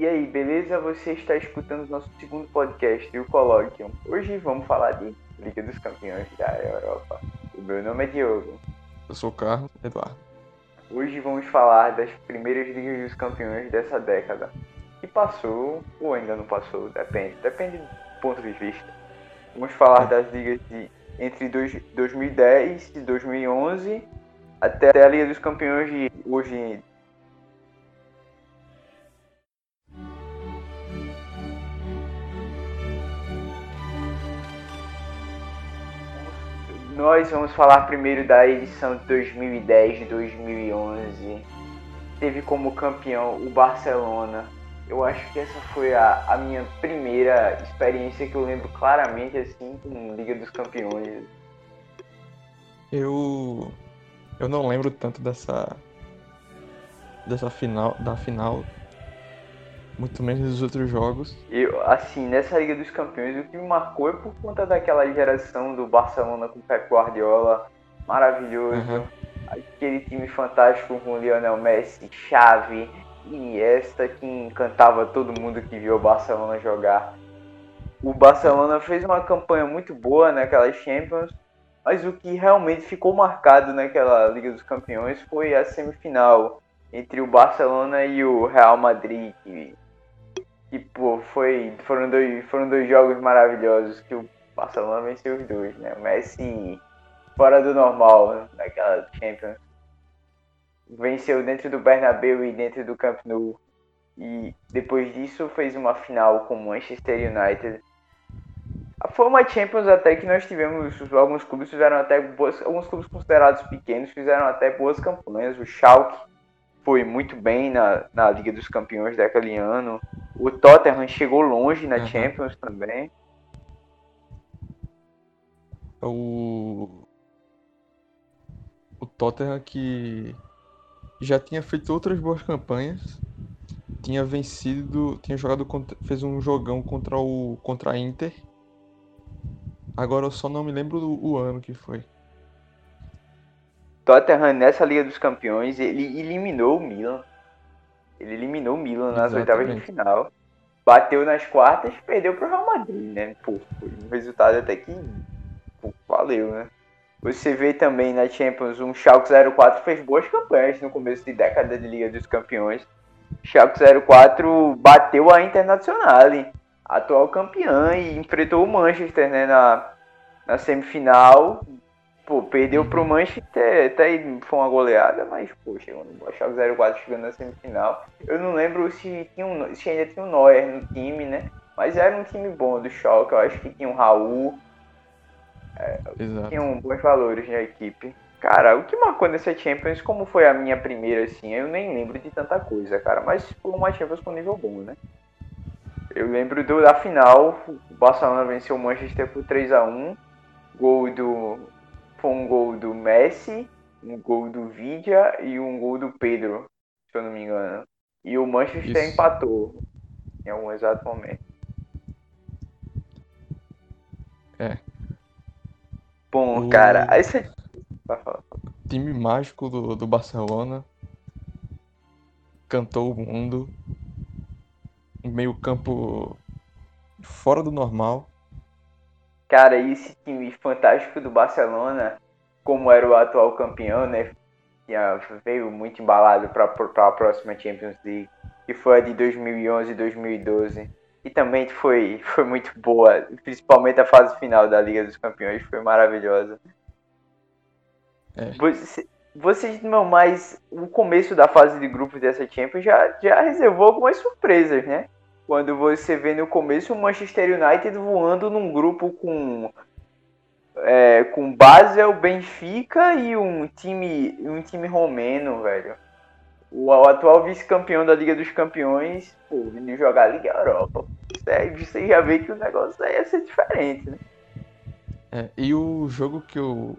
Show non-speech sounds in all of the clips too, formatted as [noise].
E aí, beleza? Você está escutando o nosso segundo podcast, o Colloquium. Hoje vamos falar de Liga dos Campeões da Europa. O meu nome é Diogo. Eu sou o Carlos Eduardo. Hoje vamos falar das primeiras Ligas dos Campeões dessa década. Que passou ou ainda não passou, depende. Depende do ponto de vista. Vamos falar das ligas de entre dois, 2010 e 2011 até a Liga dos Campeões de hoje Nós vamos falar primeiro da edição de 2010 e 2011. Teve como campeão o Barcelona. Eu acho que essa foi a, a minha primeira experiência que eu lembro claramente assim com Liga dos Campeões. Eu eu não lembro tanto dessa dessa final da final muito menos dos outros jogos. Eu, assim, nessa Liga dos Campeões, o que me marcou é por conta daquela geração do Barcelona com Pep Guardiola, maravilhoso. Uhum. Aquele time fantástico com Lionel Messi, Xavi, Iniesta, que encantava todo mundo que viu o Barcelona jogar. O Barcelona fez uma campanha muito boa naquelas Champions, mas o que realmente ficou marcado naquela Liga dos Campeões foi a semifinal entre o Barcelona e o Real Madrid, que e, pô, foi, foram, dois, foram dois jogos maravilhosos que o Barcelona venceu os dois, né? O Messi fora do normal naquela Champions. Venceu dentro do Bernabéu e dentro do Camp Nou. E depois disso fez uma final com o Manchester United. Foi uma Champions até que nós tivemos, alguns clubes fizeram até boas, alguns clubes considerados pequenos fizeram até boas campanhas. O Schalke foi muito bem na, na Liga dos Campeões daquele ano. O Tottenham chegou longe na uhum. Champions também. O o Tottenham que já tinha feito outras boas campanhas, tinha vencido, tinha jogado contra, fez um jogão contra o contra a Inter. Agora eu só não me lembro do, o ano que foi. Tottenham nessa Liga dos Campeões, ele eliminou o Milan. Ele eliminou o Milan nas Exatamente. oitavas de final. Bateu nas quartas, perdeu pro Real Madrid, né? Pô, foi um resultado até que pô, valeu, né? Você vê também na Champions um Schalke 04 fez boas campanhas no começo de década de Liga dos Campeões. Schalke 04 bateu a Internacional, atual campeã, e enfrentou o Manchester né, na, na semifinal, Pô, perdeu pro Manchester, até foi uma goleada, mas, pô, chegou no Schalke 04 chegando na semifinal. Eu não lembro se, tinha um, se ainda tinha um Neuer no time, né? Mas era um time bom do Schalke, eu acho que tinha um Raul, é, tinha um bons valores na equipe. Cara, o que marcou nessa Champions, como foi a minha primeira, assim, eu nem lembro de tanta coisa, cara, mas foi uma Champions com nível bom, né? Eu lembro do, da final, o Barcelona venceu o Manchester por 3 a 1 gol do foi um gol do Messi, um gol do Vidia e um gol do Pedro, se eu não me engano. E o Manchester Isso. empatou em algum exato momento. É. Bom, o... cara, aí você. Vai falar. Time mágico do, do Barcelona. Cantou o mundo. Meio campo fora do normal. Cara, esse time fantástico do Barcelona, como era o atual campeão, né? Veio muito embalado para a próxima Champions League, que foi a de 2011 e 2012. E também foi, foi muito boa, principalmente a fase final da Liga dos Campeões, foi maravilhosa. É. Você, vocês não, mas o começo da fase de grupos dessa Champions já, já reservou algumas surpresas, né? Quando você vê no começo o Manchester United voando num grupo com é, com Basel, Benfica e um time um time romeno, velho. O, o atual vice-campeão da Liga dos Campeões, pô, vindo jogar a Liga Europa. Você já vê que o negócio ia ser diferente, né? É, e o jogo que eu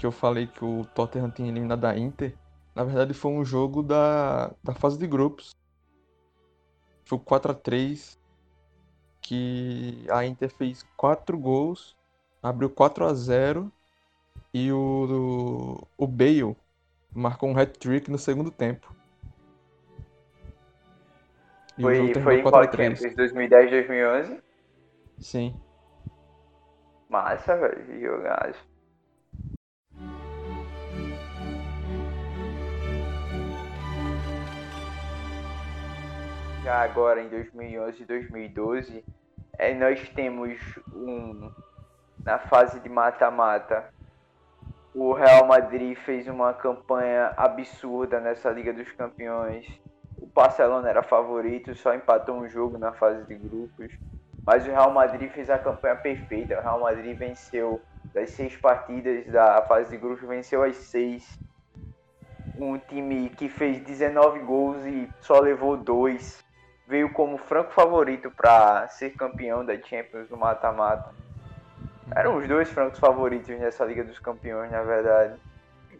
que eu falei que o Tottenham tinha eliminado a Inter, na verdade foi um jogo da, da fase de grupos foi 4 a 3 que a Inter fez 4 gols, abriu 4 a 0 e o, o Bale marcou um hat-trick no segundo tempo. foi, foi em qual Champions? 2010, 2011? Sim. Massa, velho. Jogaço. Já agora em 2011 e 2012, é, nós temos um na fase de mata-mata. O Real Madrid fez uma campanha absurda nessa Liga dos Campeões. O Barcelona era favorito, só empatou um jogo na fase de grupos. Mas o Real Madrid fez a campanha perfeita. O Real Madrid venceu das seis partidas da fase de grupos, venceu as seis. Um time que fez 19 gols e só levou dois. Veio como franco favorito para ser campeão da Champions no mata-mata. Eram os dois francos favoritos nessa Liga dos Campeões, na verdade.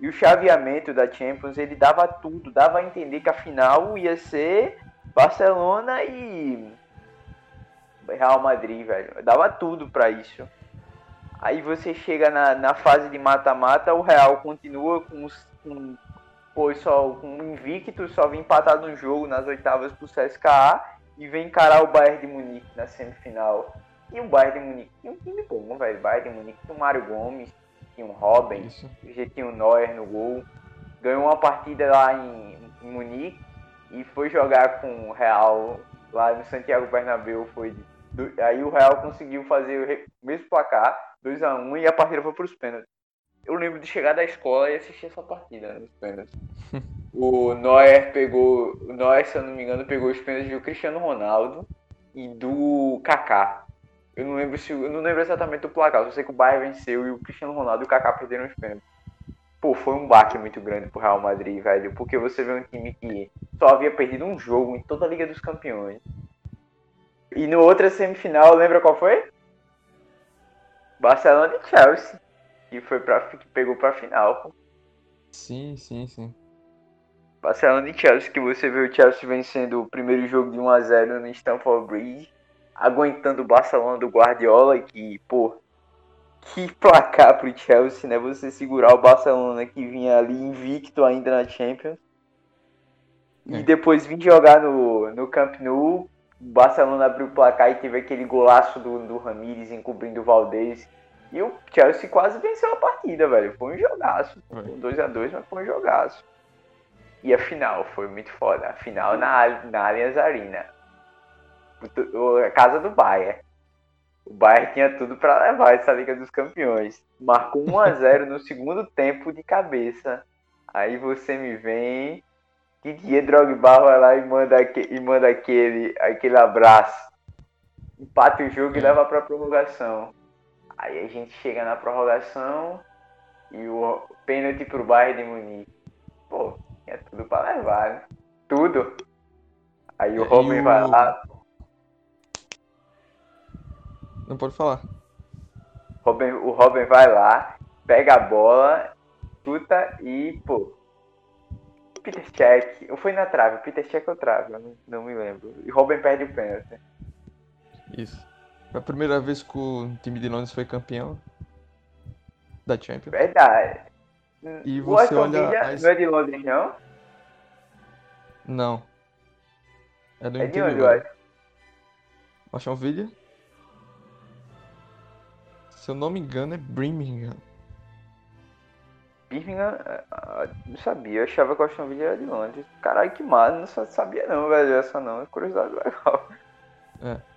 E o chaveamento da Champions, ele dava tudo, dava a entender que a final ia ser Barcelona e Real Madrid, velho. Dava tudo para isso. Aí você chega na, na fase de mata-mata, o Real continua com, com, pois só, com invicto, só vem empatado no jogo nas oitavas pro CSKA e vem encarar o Bayern de Munique na semifinal. E o Bayern de Munique tinha um time bom, velho. O Bayern de Munique tinha o Mário Gomes, tinha o Robin, já tinha o Neuer no gol. Ganhou uma partida lá em, em Munique e foi jogar com o Real lá no Santiago Bernabéu. Foi aí o Real conseguiu fazer o mesmo placar, 2 a 1 e a partida foi para os pênaltis. Eu lembro de chegar da escola e assistir essa partida nos pênaltis. [laughs] o Neuer pegou, o Neuer, se eu não me engano, pegou os pênaltis do Cristiano Ronaldo e do Kaká. Eu não lembro se eu não lembro exatamente do placar, eu sei que o Bayern venceu e o Cristiano Ronaldo e o Kaká perderam os pênaltis. Pô, foi um baque muito grande pro Real Madrid, velho, porque você vê um time que só havia perdido um jogo em toda a Liga dos Campeões. E no outra semifinal, lembra qual foi? Barcelona e Chelsea, que foi para que pegou para final. Pô. Sim, sim, sim. Barcelona e Chelsea, que você vê o Chelsea vencendo o primeiro jogo de 1 a 0 no Stamford Bridge aguentando o Barcelona do Guardiola, que, pô, que placar pro Chelsea, né? Você segurar o Barcelona que vinha ali invicto ainda na Champions. É. E depois vir jogar no, no Camp Nou, o Barcelona abriu o placar e teve aquele golaço do, do Ramires encobrindo o Valdez. E o Chelsea quase venceu a partida, velho. Foi um jogaço. Foi 2x2, mas foi um jogaço. E a final foi muito foda. A final na, na Allianz Arena a casa do Bayern. O Bayern tinha tudo para levar essa Liga dos Campeões. Marcou 1 a [laughs] 0 no segundo tempo de cabeça. Aí você me vem, Didier Drogba vai lá e manda, e manda aquele, aquele abraço. Empata o jogo e é. leva para prorrogação. Aí a gente chega na prorrogação e o pênalti pro Bayern de Munique. Pô, tinha tudo para levar, né? Tudo. Aí o Robin o... vai lá, não pode falar. Robin, o Robin vai lá, pega a bola, chuta e, pô. Peter Check. Ou foi na trave? Peter Check ou trave? Eu não, não me lembro. E Robin perde o pênalti. Isso. Foi a primeira vez que o time de Londres foi campeão da Champions. Verdade. E você olha. Villa as... Não é de Londres, não? Não. É do é interior. De onde, Aston Villa? Se eu não me engano, é Birmingham. Birmingham, é, ah, não sabia, eu achava que o Aston Villa era de Londres. Caralho, que massa, não sabia não, velho, essa não, é curiosidade legal. É.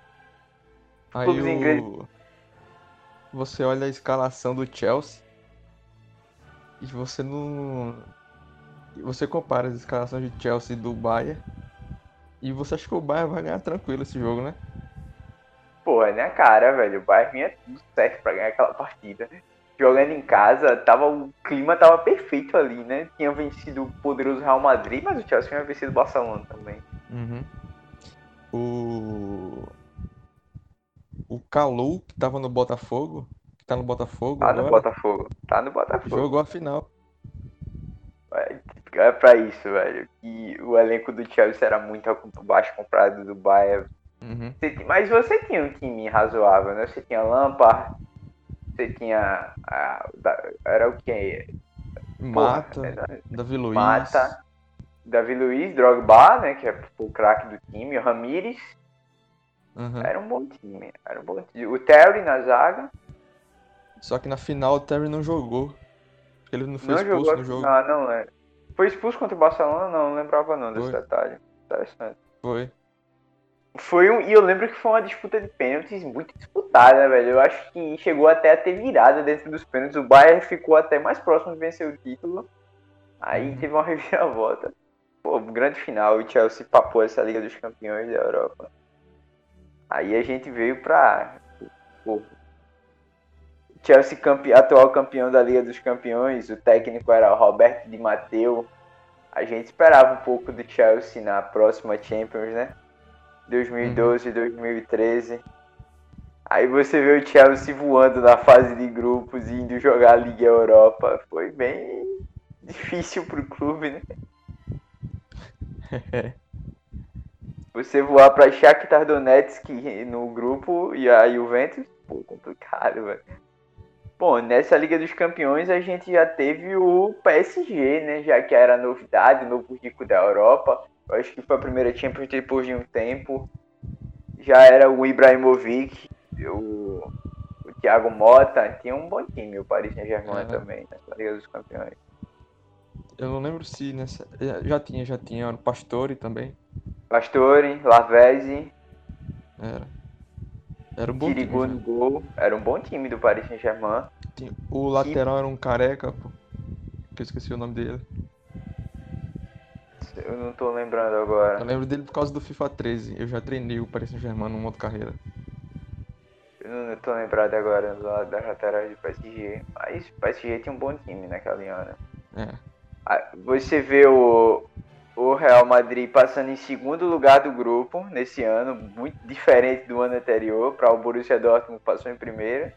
Aí o... Você olha a escalação do Chelsea e você não... Você compara as escalações de Chelsea e do Bayern e você acha que o Bayern vai ganhar tranquilo esse jogo, né? Porra, minha cara, velho. O Bayern vinha tudo certo pra ganhar aquela partida. Jogando em casa, tava, o clima tava perfeito ali, né? Tinha vencido o poderoso Real Madrid, mas o Chelsea tinha vencido o Barcelona também. Uhum. O. O Calu, que tava no Botafogo, que tá no Botafogo. Tá agora, no Botafogo. Tá no Botafogo. Jogou a final. É, é pra isso, velho. E o elenco do Chelsea era muito baixo comparado do Bayern. Uhum. Mas você tinha um time razoável, né? Você tinha Lampard, você tinha. A, era o que? Mata, Porra, Davi Luiz. Mata. Davi Luiz, Drogba, né? Que é o craque do time, o Ramires. Uhum. Era um bom time. Era um bom time. O Terry na zaga. Só que na final o Terry não jogou. Ele não foi não expulso jogou, no jogo. Ah, não é. Foi expulso contra o Barcelona? Não, não lembrava não desse foi. detalhe. Interessante. Foi. Foi um, e eu lembro que foi uma disputa de pênaltis muito disputada, velho. Eu acho que chegou até a ter virada dentro dos pênaltis. O Bayern ficou até mais próximo de vencer o título. Aí uhum. teve uma [laughs] reviravolta. Pô, grande final. O Chelsea papou essa Liga dos Campeões da Europa. Aí a gente veio pra. Pô, Chelsea campe... atual campeão da Liga dos Campeões. O técnico era o Roberto Di Matteo. A gente esperava um pouco do Chelsea na próxima Champions, né? 2012 e uhum. 2013. Aí você vê o Chelsea voando na fase de grupos e indo jogar a Liga Europa. Foi bem difícil pro clube, né? [laughs] você voar pra Shakhtar Donetsk no grupo e a Juventus, pô, complicado, velho. Bom, nessa Liga dos Campeões a gente já teve o PSG, né? Já que era novidade, novo rico da Europa. Eu acho que foi a primeira Champions depois de um tempo. Já era o Ibrahimovic, o, o Thiago Mota. Tinha um bom time, o Paris Saint-Germain é. também, nessa Liga dos Campeões. Eu não lembro se nessa. Já tinha, já tinha. O Pastore também. Pastore, Lavezzi. Era. Era um bom time. no gol. Era um bom time do Paris Saint-Germain. O lateral que... era um careca, pô. Que eu esqueci o nome dele. Eu não tô lembrando agora. Eu lembro dele por causa do FIFA 13. Eu já treinei o Paris Saint-Germain no modo carreira. Eu não tô lembrado agora do da lateral do PSG. Mas o PSG tinha um bom time naquela ano. É. Você vê o, o Real Madrid passando em segundo lugar do grupo nesse ano, muito diferente do ano anterior, para o Borussia Dortmund que passou em primeiro.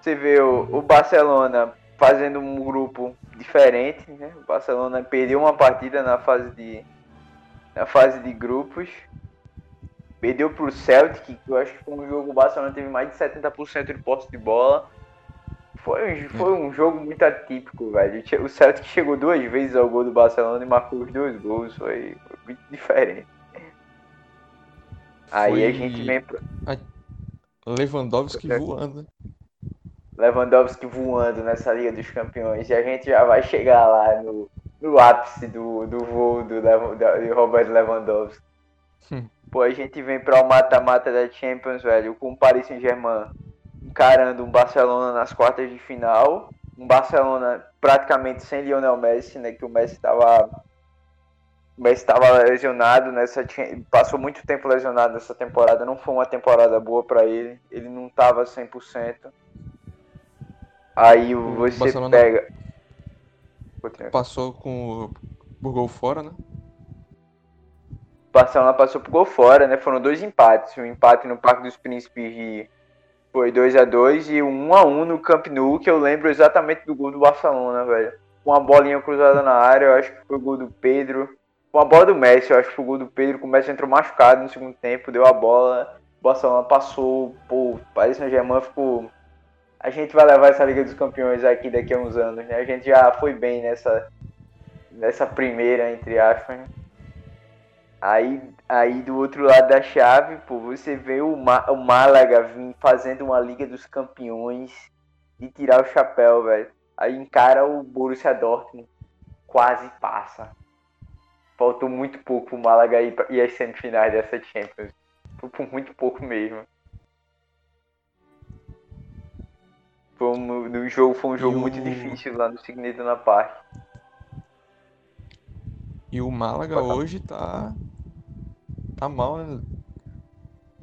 Você vê o, o Barcelona fazendo um grupo diferente, né? O Barcelona perdeu uma partida na fase de na fase de grupos. Perdeu para o Celtic, que eu acho que foi um jogo o Barcelona teve mais de 70% de posse de bola. Foi, foi um jogo muito atípico, velho. O Celtic chegou duas vezes ao gol do Barcelona e marcou os dois gols. Foi, foi muito diferente. Aí foi... a gente vem pra... Lewandowski voando. Lewandowski voando nessa Liga dos Campeões. E a gente já vai chegar lá no, no ápice do, do voo do, do Robert Lewandowski. Hum. Pô, a gente vem para o mata-mata da Champions, velho, com o Paris Saint-Germain encarando um Barcelona nas quartas de final. Um Barcelona praticamente sem Lionel Messi, né? Que o Messi estava o Messi estava lesionado nessa passou muito tempo lesionado nessa temporada, não foi uma temporada boa para ele. Ele não estava 100%. Aí você Barcelona pega. Passou com o gol fora, né? Barcelona passou por gol fora, né? Foram dois empates. Um empate no Parque dos Príncipes de... foi 2 a 2 e um 1 a 1 no Camp Nou, que eu lembro exatamente do gol do Barcelona, velho. Com uma bolinha cruzada na área, eu acho que foi o gol do Pedro. Com a bola do Messi, eu acho que foi o gol do Pedro, o Messi entrou machucado no segundo tempo, deu a bola, o Barcelona passou, pô, o Paris Saint-Germain ficou a gente vai levar essa Liga dos Campeões aqui daqui a uns anos, né? A gente já foi bem nessa, nessa primeira, entre aspas. Né? Aí, aí do outro lado da chave, pô, você vê o, Ma o Málaga vir fazendo uma Liga dos Campeões e tirar o chapéu, velho. Aí encara o Borussia Dortmund, quase passa. Faltou muito pouco o Málaga ir, ir às semifinais dessa Champions. Por muito pouco mesmo. Foi um, no jogo foi um jogo e muito o... difícil lá no Signal na Park. E o Málaga hoje tá. tá mal, né?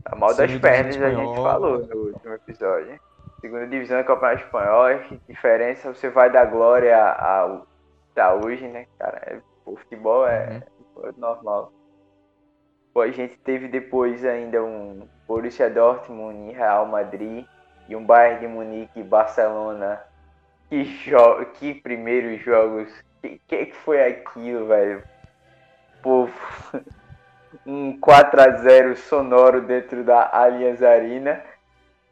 Tá mal das pernas, a gente falou no último episódio. Segunda divisão do Campeonato Espanhol, que diferença você vai dar glória ao hoje, né, cara? É, o futebol é, uhum. normal. Pô, a gente teve depois ainda um Borussia Dortmund e Real Madrid e um Bayern de Munique e Barcelona. Que, jo que primeiros jogos. Que, que foi aquilo, velho? Pô, [laughs] um 4 a 0 sonoro dentro da Allianz Arena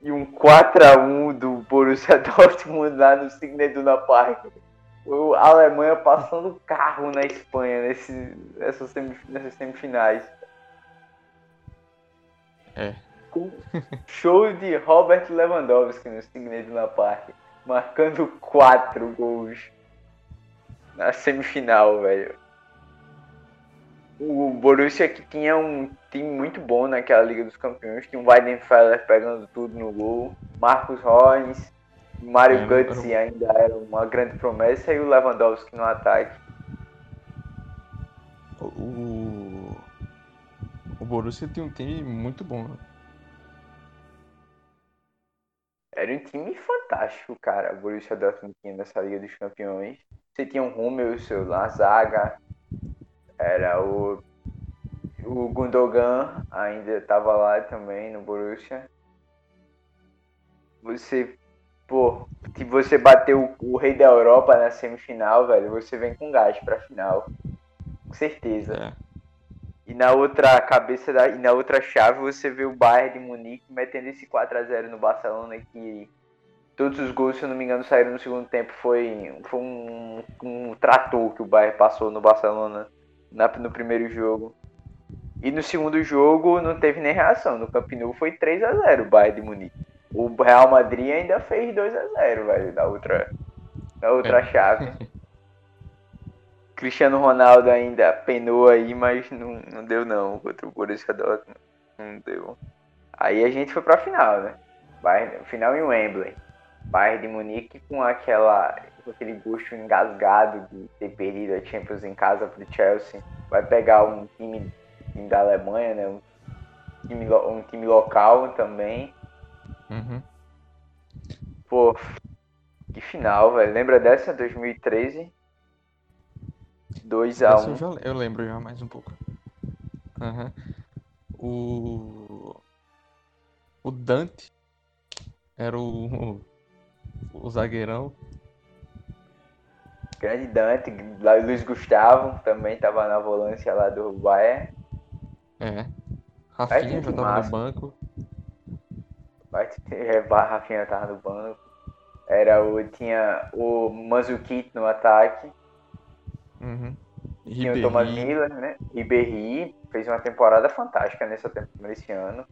e um 4 a 1 do Borussia [laughs] Dortmund lá no Signal Iduna Park. a Alemanha passando carro na Espanha nesse, nessas, semif nessas semifinais. É. Show de Robert Lewandowski no Signet na Park, marcando quatro gols na semifinal, velho. O Borussia que tinha um time muito bom naquela Liga dos Campeões, tinha um Weidenfeller pegando tudo no gol, Marcos Royns, Mario é, Götze ainda era uma grande promessa e o Lewandowski no ataque. O, o Borussia tinha um time muito bom. Né? Era um time fantástico, cara. O Borussia Dortmund tinha nessa Liga dos Campeões. Você tinha o Hummels na zaga. Era o o Gundogan ainda estava lá também no Borussia. Você pô, se você bater o, o, rei da Europa na semifinal, velho, você vem com gás pra final. Com certeza. É. E na outra cabeça da, e na outra chave você vê o Bayern de Munique metendo esse 4 a 0 no Barcelona que todos os gols, se eu não me engano, saíram no segundo tempo. Foi, foi um, um trator que o Bayern passou no Barcelona na, no primeiro jogo. E no segundo jogo não teve nem reação. No Camp Nou foi 3 a 0 o Bayern de Munique. O Real Madrid ainda fez 2 a 0 velho, da outra, da outra é. chave. [laughs] Cristiano Ronaldo ainda penou aí, mas não, não deu não contra o Borussia Dortmund. Não deu. Aí a gente foi pra final, né? Bayern, final em Wembley. Bayern de Munique com aquela com aquele gosto engasgado de ter perdido a Champions em casa pro Chelsea. Vai pegar um time da Alemanha, né? Um time, um time local também. Uhum. Pô, que final, velho. Lembra dessa? 2013? 2x1. Eu, já, eu lembro já mais um pouco. Uhum. O. O Dante era o, o, zagueirão. Grande Dante, Luiz Gustavo também tava na volância lá do Bayern. É. Rafinha já tava massa. no banco. É, Rafinha tava no banco. Era o. Tinha o Manzukit no ataque. Uhum. Tinha o Thomas Miller, né? Ribéry fez uma temporada fantástica nessa, nesse ano.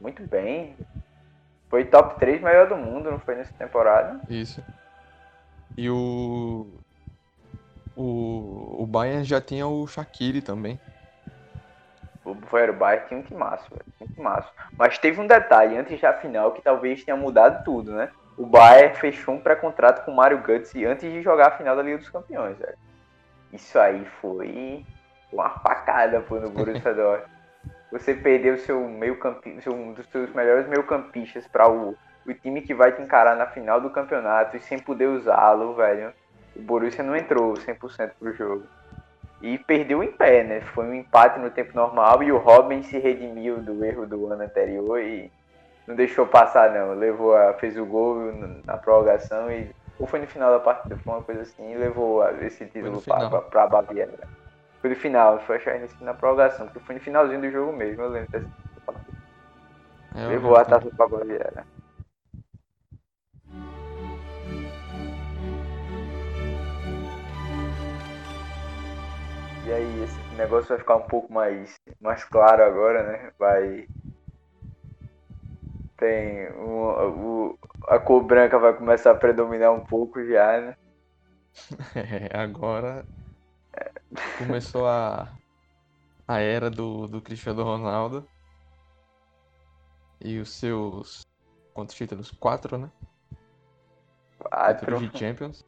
Muito bem. Foi top 3 melhor do mundo, não foi nessa temporada? Isso. E o. O, o Bayern já tinha o Shaqiri também. O Bayern tinha um que massa, velho. Massa. Mas teve um detalhe antes da final que talvez tenha mudado tudo, né? O Bayern fechou um pré-contrato com o Mario Götze antes de jogar a final da Liga dos Campeões, velho. Isso aí foi uma facada pô, no Borussia [laughs] Dortmund. Você perdeu seu meio campista, um dos seus melhores meio-campistas para o, o time que vai te encarar na final do campeonato e sem poder usá-lo, velho. O Borussia não entrou 100% pro jogo e perdeu em pé, né? Foi um empate no tempo normal e o Robin se redimiu do erro do ano anterior e não deixou passar não, levou a, fez o gol na prorrogação e ou foi no final da partida, foi uma coisa assim, e levou esse título para a Baviera. Foi no final, foi achar na prorrogação, porque foi no finalzinho do jogo mesmo, eu lembro dessa partida. É, levou a taça para a Baviera. E aí esse negócio vai ficar um pouco mais, mais claro agora, né? Vai. Tem. O, o, a cor branca vai começar a predominar um pouco já, né? [laughs] É, agora começou a, a era do, do Cristiano Ronaldo. E os seus. Quantos títulos? Quatro, né? Quatro. de Champions.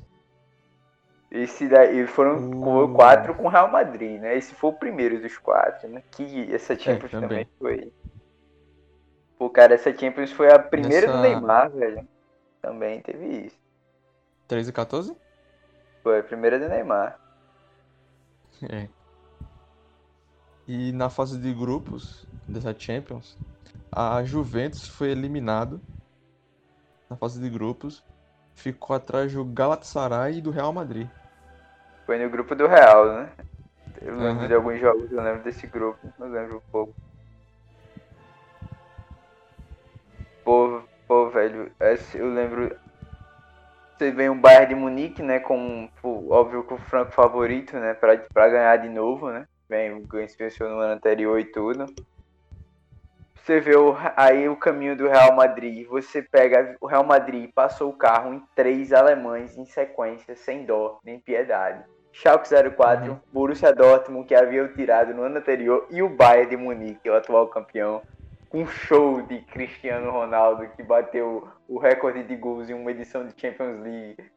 Esse daí foram uh. quatro com o Real Madrid, né? Esse foi o primeiro dos quatro, né? Que essa é, Champions é, também. também. foi. Pô, cara, essa Champions foi a primeira Nessa... do Neymar, velho. Também teve isso. 3 e 14? Foi a primeira do Neymar. É. E na fase de grupos dessa Champions, a Juventus foi eliminado na fase de grupos, ficou atrás do Galatasaray e do Real Madrid. Foi no grupo do Real, né? Eu lembro uhum. de alguns jogos, eu lembro desse grupo, eu lembro um pouco. Pô, pô, velho, eu lembro. Você vê um Bayern de Munique, né? Com, óbvio, com o franco favorito, né? Pra, pra ganhar de novo, né? Gans venceu no ano anterior e tudo. Você vê o, aí o caminho do Real Madrid. Você pega o Real Madrid passou o carro em três alemães em sequência, sem dó nem piedade. Schalke 04, uhum. Borussia Dortmund, que havia tirado no ano anterior, e o Bayern de Munique, o atual campeão, com um show de Cristiano Ronaldo, que bateu o recorde de gols em uma edição de Champions League.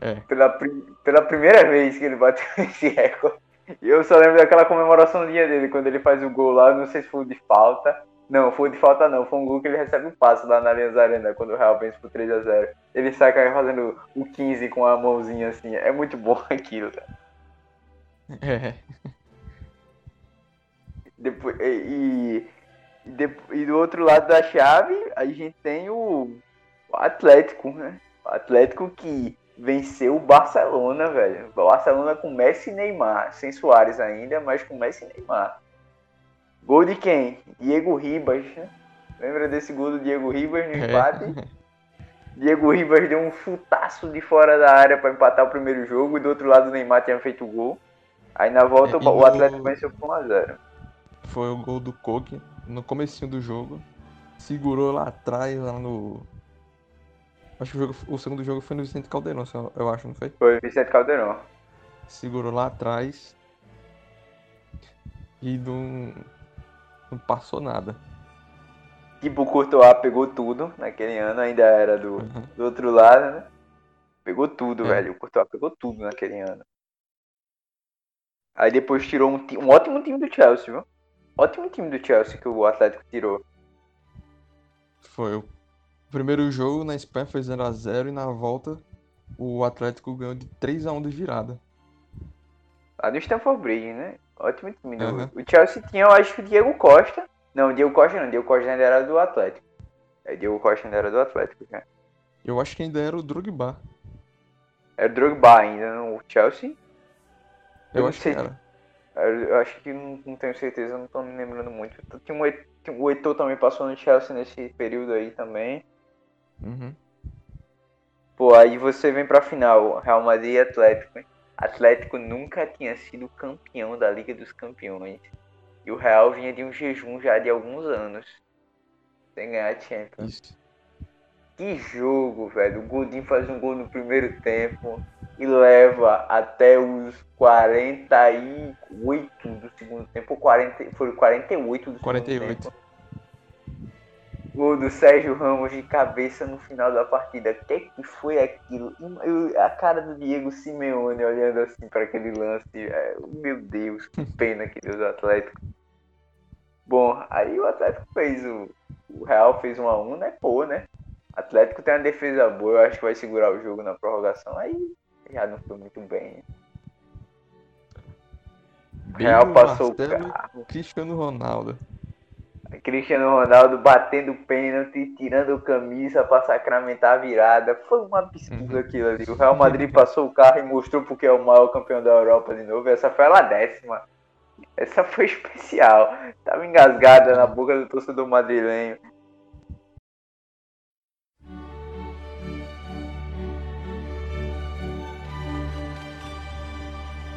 É. Pela, pela primeira vez que ele bateu [laughs] esse recorde. Eu só lembro daquela comemoraçãozinha dele, quando ele faz o gol lá, não sei se foi de falta. Não, foi de falta não, foi um gol que ele recebe um passo lá na Allianz Arena, quando o Real vence por 3x0. Ele sai fazendo o 15 com a mãozinha assim, é muito bom [laughs] aquilo, cara. É. Depois, e, e, e, do outro lado da chave, a gente tem o, o Atlético, né? O Atlético que venceu o Barcelona, velho. O Barcelona com Messi e Neymar, sem Soares ainda, mas com Messi e Neymar. Gol de quem? Diego Ribas, né? Lembra desse gol do Diego Ribas no é. empate? É. Diego Ribas deu um chutaço de fora da área para empatar o primeiro jogo e do outro lado o Neymar tinha feito o gol. Aí na volta é, o Atlético venceu por 1x0. Foi o gol do Coque no comecinho do jogo. Segurou lá atrás, lá no. Acho que o, jogo, o segundo jogo foi no Vicente Caldeirão, eu acho, não foi? Foi Vicente Caldeirão. Segurou lá atrás. E não, não passou nada. Tipo, o Courtois pegou tudo naquele ano, ainda era do, uhum. do outro lado, né? Pegou tudo, é. velho. O Courtois pegou tudo naquele ano. Aí depois tirou um, um ótimo time do Chelsea, viu? Ótimo time do Chelsea que o Atlético tirou. Foi. O primeiro jogo na Espanha foi 0x0 e na volta o Atlético ganhou de 3x1 de virada. Lá no Stamford Bridge, né? Ótimo time. Uhum. O Chelsea tinha, eu acho que o Diego Costa. Não, o Diego Costa não. O Diego Costa ainda era do Atlético. É, Diego Costa ainda era do Atlético, né? Eu acho que ainda era o Drogba. Era o Drogba ainda no Chelsea? Eu, eu acho que era. Eu acho que não, não, tenho certeza, não tô me lembrando muito. Tinha um, o Eto'o também passou no Chelsea nesse período aí também. Uhum. Pô, aí você vem pra final, Real Madrid e Atlético. Hein? Atlético nunca tinha sido campeão da Liga dos Campeões. E o Real vinha de um jejum já de alguns anos. Sem ganhar Champions. Isso. Que jogo, velho. O Godin faz um gol no primeiro tempo e leva até os 48 do segundo tempo. 40, foi 48 do 48. segundo tempo. Gol do Sérgio Ramos de cabeça no final da partida. O que, que foi aquilo? Eu, a cara do Diego Simeone olhando assim para aquele lance. É, meu Deus, que [laughs] pena que deu do Atlético. Bom, aí o Atlético fez o. O Real fez 1 a 1 né? Pô, né? Atlético tem uma defesa boa, eu acho que vai segurar o jogo na prorrogação. Aí já não foi muito bem. Real passou o carro. Cristiano Ronaldo. Cristiano Ronaldo batendo pênalti, tirando camisa para sacramentar a virada. Foi um absurdo uhum. aquilo ali. O Real Madrid passou o carro e mostrou porque é o maior campeão da Europa de novo. Essa foi a décima. Essa foi [laughs] especial. Tava engasgada na boca do torcedor madrilenho.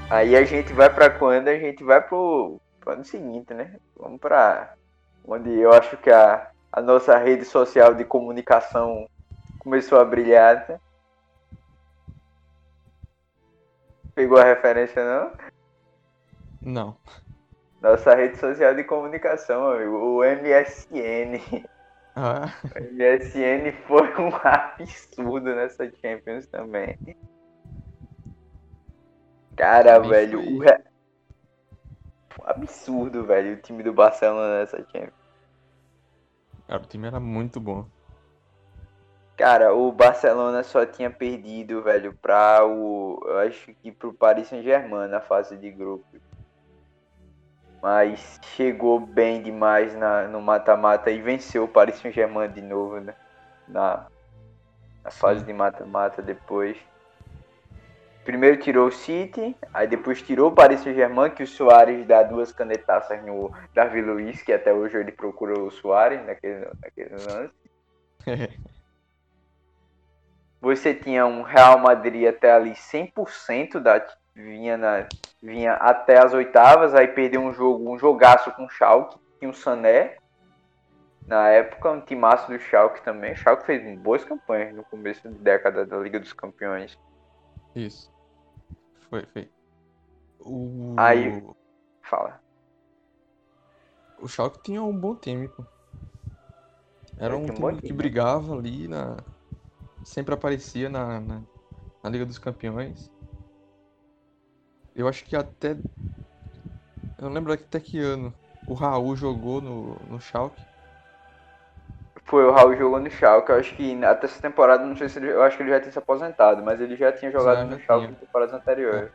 Aí a gente vai para quando? A gente vai pro, pro ano seguinte, né? Vamos para onde eu acho que a, a nossa rede social de comunicação começou a brilhar. Né? Pegou a referência, não? Não. Nossa rede social de comunicação, amigo, o MSN. Ah. O MSN foi [laughs] um absurdo nessa Champions também. Cara, velho, o re... absurdo, velho, o time do Barcelona nessa Champions. Cara, o time era muito bom. Cara, o Barcelona só tinha perdido, velho, pra o. Eu acho que pro Paris Saint-Germain na fase de grupo. Mas chegou bem demais na, no mata-mata e venceu o Paris Saint-Germain de novo, né? Na, na fase de mata-mata depois. Primeiro tirou o City, aí depois tirou o Paris Saint-Germain, que o Soares dá duas canetaças no Davi Luiz, que até hoje ele procura o Soares naquele, naquele lance. [laughs] você tinha um Real Madrid até ali 100% da vinha na vinha até as oitavas, aí perdeu um jogo, um jogaço com o Schalke, tinha um Sané. Na época, um timaço do Schalke também. O Schalke fez boas campanhas no começo de década da Liga dos Campeões. Isso. Foi, foi. O... Aí, fala. O Schalke tinha um bom time, pô. Era um time que né? brigava ali na, sempre aparecia na, na, na, Liga dos Campeões. Eu acho que até. Eu não lembro até que ano o Raul jogou no, no Schalke. Foi, o Raul jogou no Schalke. Eu acho que até essa temporada, não sei se ele, eu acho que ele já tinha se aposentado, mas ele já tinha jogado já, no Schalke em temporadas anteriores.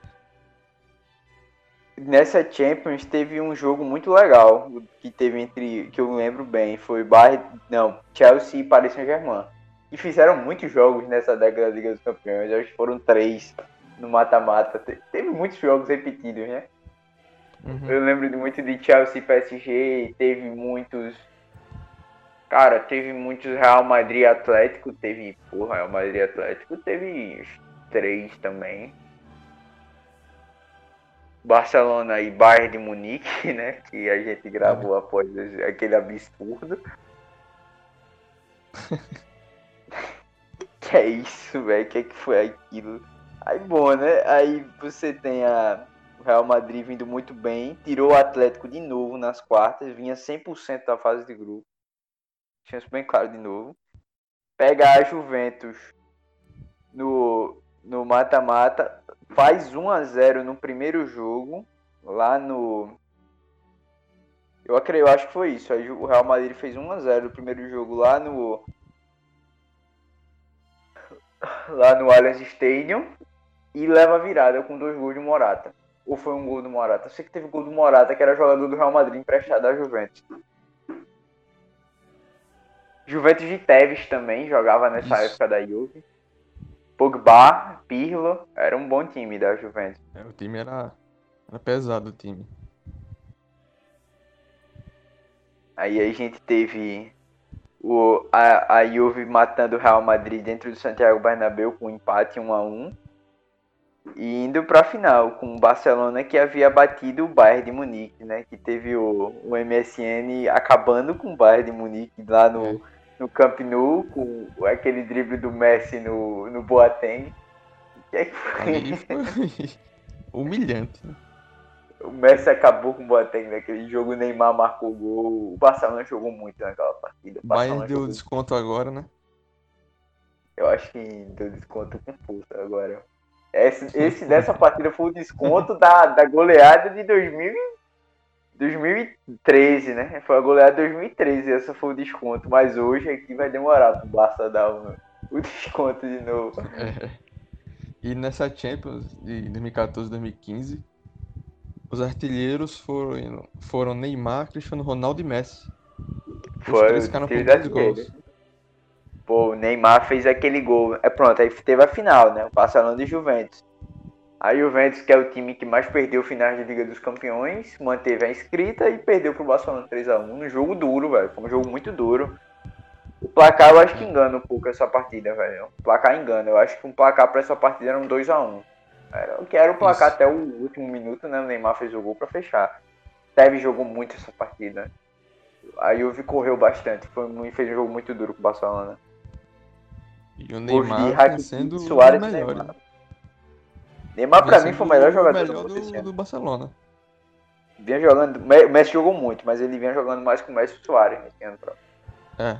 Nessa Champions teve um jogo muito legal que teve entre que eu lembro bem, foi Bayern, não, Chelsea e Paris Saint-Germain e fizeram muitos jogos nessa década da Liga dos Campeões. Acho que foram três no mata-mata. Teve muitos jogos repetidos, né? Uhum. Eu lembro muito de Chelsea e PSG, teve muitos. Cara, teve muitos Real Madrid Atlético, teve. Porra, Real Madrid Atlético, teve três também. Barcelona e Bayern de Munique, [laughs] né? Que a gente gravou após aquele absurdo. [laughs] que é isso, velho? Que é que foi aquilo? Aí, bom, né? Aí você tem a, o Real Madrid vindo muito bem, tirou o Atlético de novo nas quartas, vinha 100% da fase de grupo. Tinha isso bem claro de novo. Pega a Juventus no no mata-mata, faz 1 a 0 no primeiro jogo, lá no eu, acredito, acho que foi isso. O Real Madrid fez 1 a 0 no primeiro jogo lá no lá no Allianz Stadium e leva a virada com dois gols de Morata. Ou foi um gol do Morata? Eu sei que teve gol do Morata, que era jogador do Real Madrid emprestado à Juventus. Juventus de Tevez também jogava nessa Isso. época da Juve. Pogba, Pirlo, era um bom time da Juventus. É, o time era, era pesado, o time. Aí a gente teve o, a, a Juve matando o Real Madrid dentro do Santiago Bernabéu com um empate 1 a 1 e indo para a final com o Barcelona que havia batido o Bayern de Munique, né? Que teve o, o MSN acabando com o Bayern de Munique lá no, é. No Camp Nou com aquele drible do Messi no, no Boateng. É que foi? foi [laughs] humilhante. Né? O Messi acabou com o Boateng naquele jogo, o Neymar marcou gol. O Barcelona jogou muito naquela partida. O Mas deu desconto agora, né? Eu acho que deu desconto com força agora. Esse, esse dessa partida foi o desconto da, da goleada de 2000, 2013, né? Foi a goleada de 2013, essa foi o desconto. Mas hoje aqui vai demorar pro Barça dar o, o desconto de novo. É. E nessa Champions de 2014 2015 os artilheiros foram, foram Neymar, Cristiano Ronaldo e Messi. Os Foi, três ficaram com três gols. Pô, o Neymar fez aquele gol. É pronto, aí teve a final, né? O Barcelona e Juventus. A Juventus, que é o time que mais perdeu finais de Liga dos Campeões, manteve a inscrita e perdeu pro Barcelona 3x1 num jogo duro, velho. Foi um jogo muito duro. O placar eu acho que engana um pouco essa partida, velho. O placar engana. Eu acho que um placar pra essa partida era um 2x1. Era, que era o placar Isso. até o último minuto, né? O Neymar fez o gol para fechar. Teve jogou muito essa partida. A Juve correu bastante, foi, fez um jogo muito duro com o Barcelona. E o Neymar tá sendo Suárez o melhor. Neymar, Neymar pra mim foi o melhor jogador melhor do, do, do Barcelona. Vinha jogando, o Messi jogou muito, mas ele vinha jogando mais com o Messi e o Suárez nesse ano. É.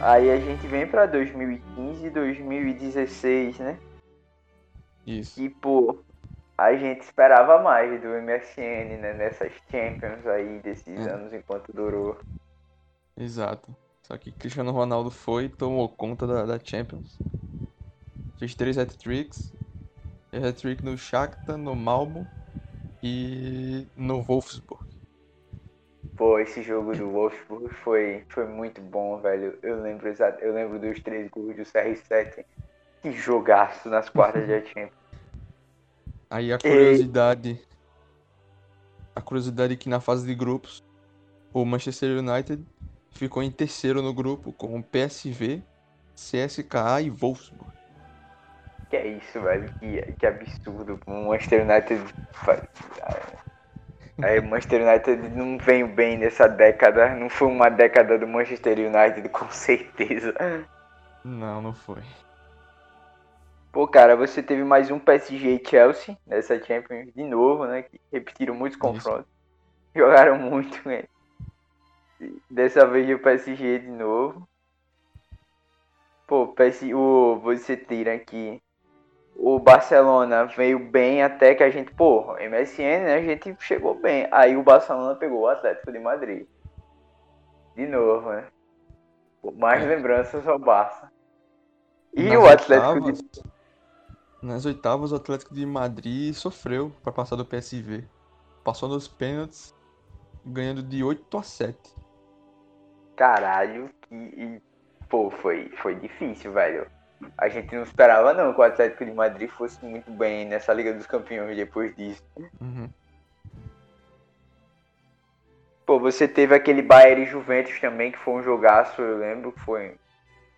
Aí a gente vem pra 2015, 2016, né? Isso. Tipo, a gente esperava mais do MSN, né? Nessas Champions aí desses é. anos enquanto durou. Exato. Só que Cristiano Ronaldo foi e tomou conta da, da Champions. Fez três hat-tricks. Hat-trick no Shakhtar, no Malmo e no Wolfsburg. Pô, esse jogo do Wolfsburg foi, foi muito bom, velho. Eu lembro exato, eu lembro dos três gols do CR7. Que jogaço nas quartas de [laughs] Champions. Aí a curiosidade. E... A curiosidade é que na fase de grupos, o Manchester United ficou em terceiro no grupo com PSV, CSKA e Wolfsburg. Que é isso, velho? Que, que absurdo. O Manchester United. Aí, o Manchester United não vem bem nessa década. Não foi uma década do Manchester United, com certeza. Não, não foi. Pô, cara, você teve mais um PSG e Chelsea nessa Champions de novo, né? Que repetiram muitos confrontos. Isso. [laughs] Jogaram muito, né? Dessa vez o PSG de novo. Pô, PSG, o, você tira aqui. O Barcelona veio bem até que a gente, pô, MSN, né? A gente chegou bem. Aí o Barcelona pegou o Atlético de Madrid. De novo, né? Mais é. lembranças ao Barça. E Nas o Atlético oitavas, de... Nas oitavas, o Atlético de Madrid sofreu para passar do PSV. Passou nos pênaltis, ganhando de 8 a 7 caralho, que, pô, foi, foi difícil, velho. A gente não esperava não que o Atlético de Madrid fosse muito bem nessa Liga dos Campeões depois disso. Uhum. Pô, você teve aquele Bayern e Juventus também, que foi um jogaço, eu lembro que foi.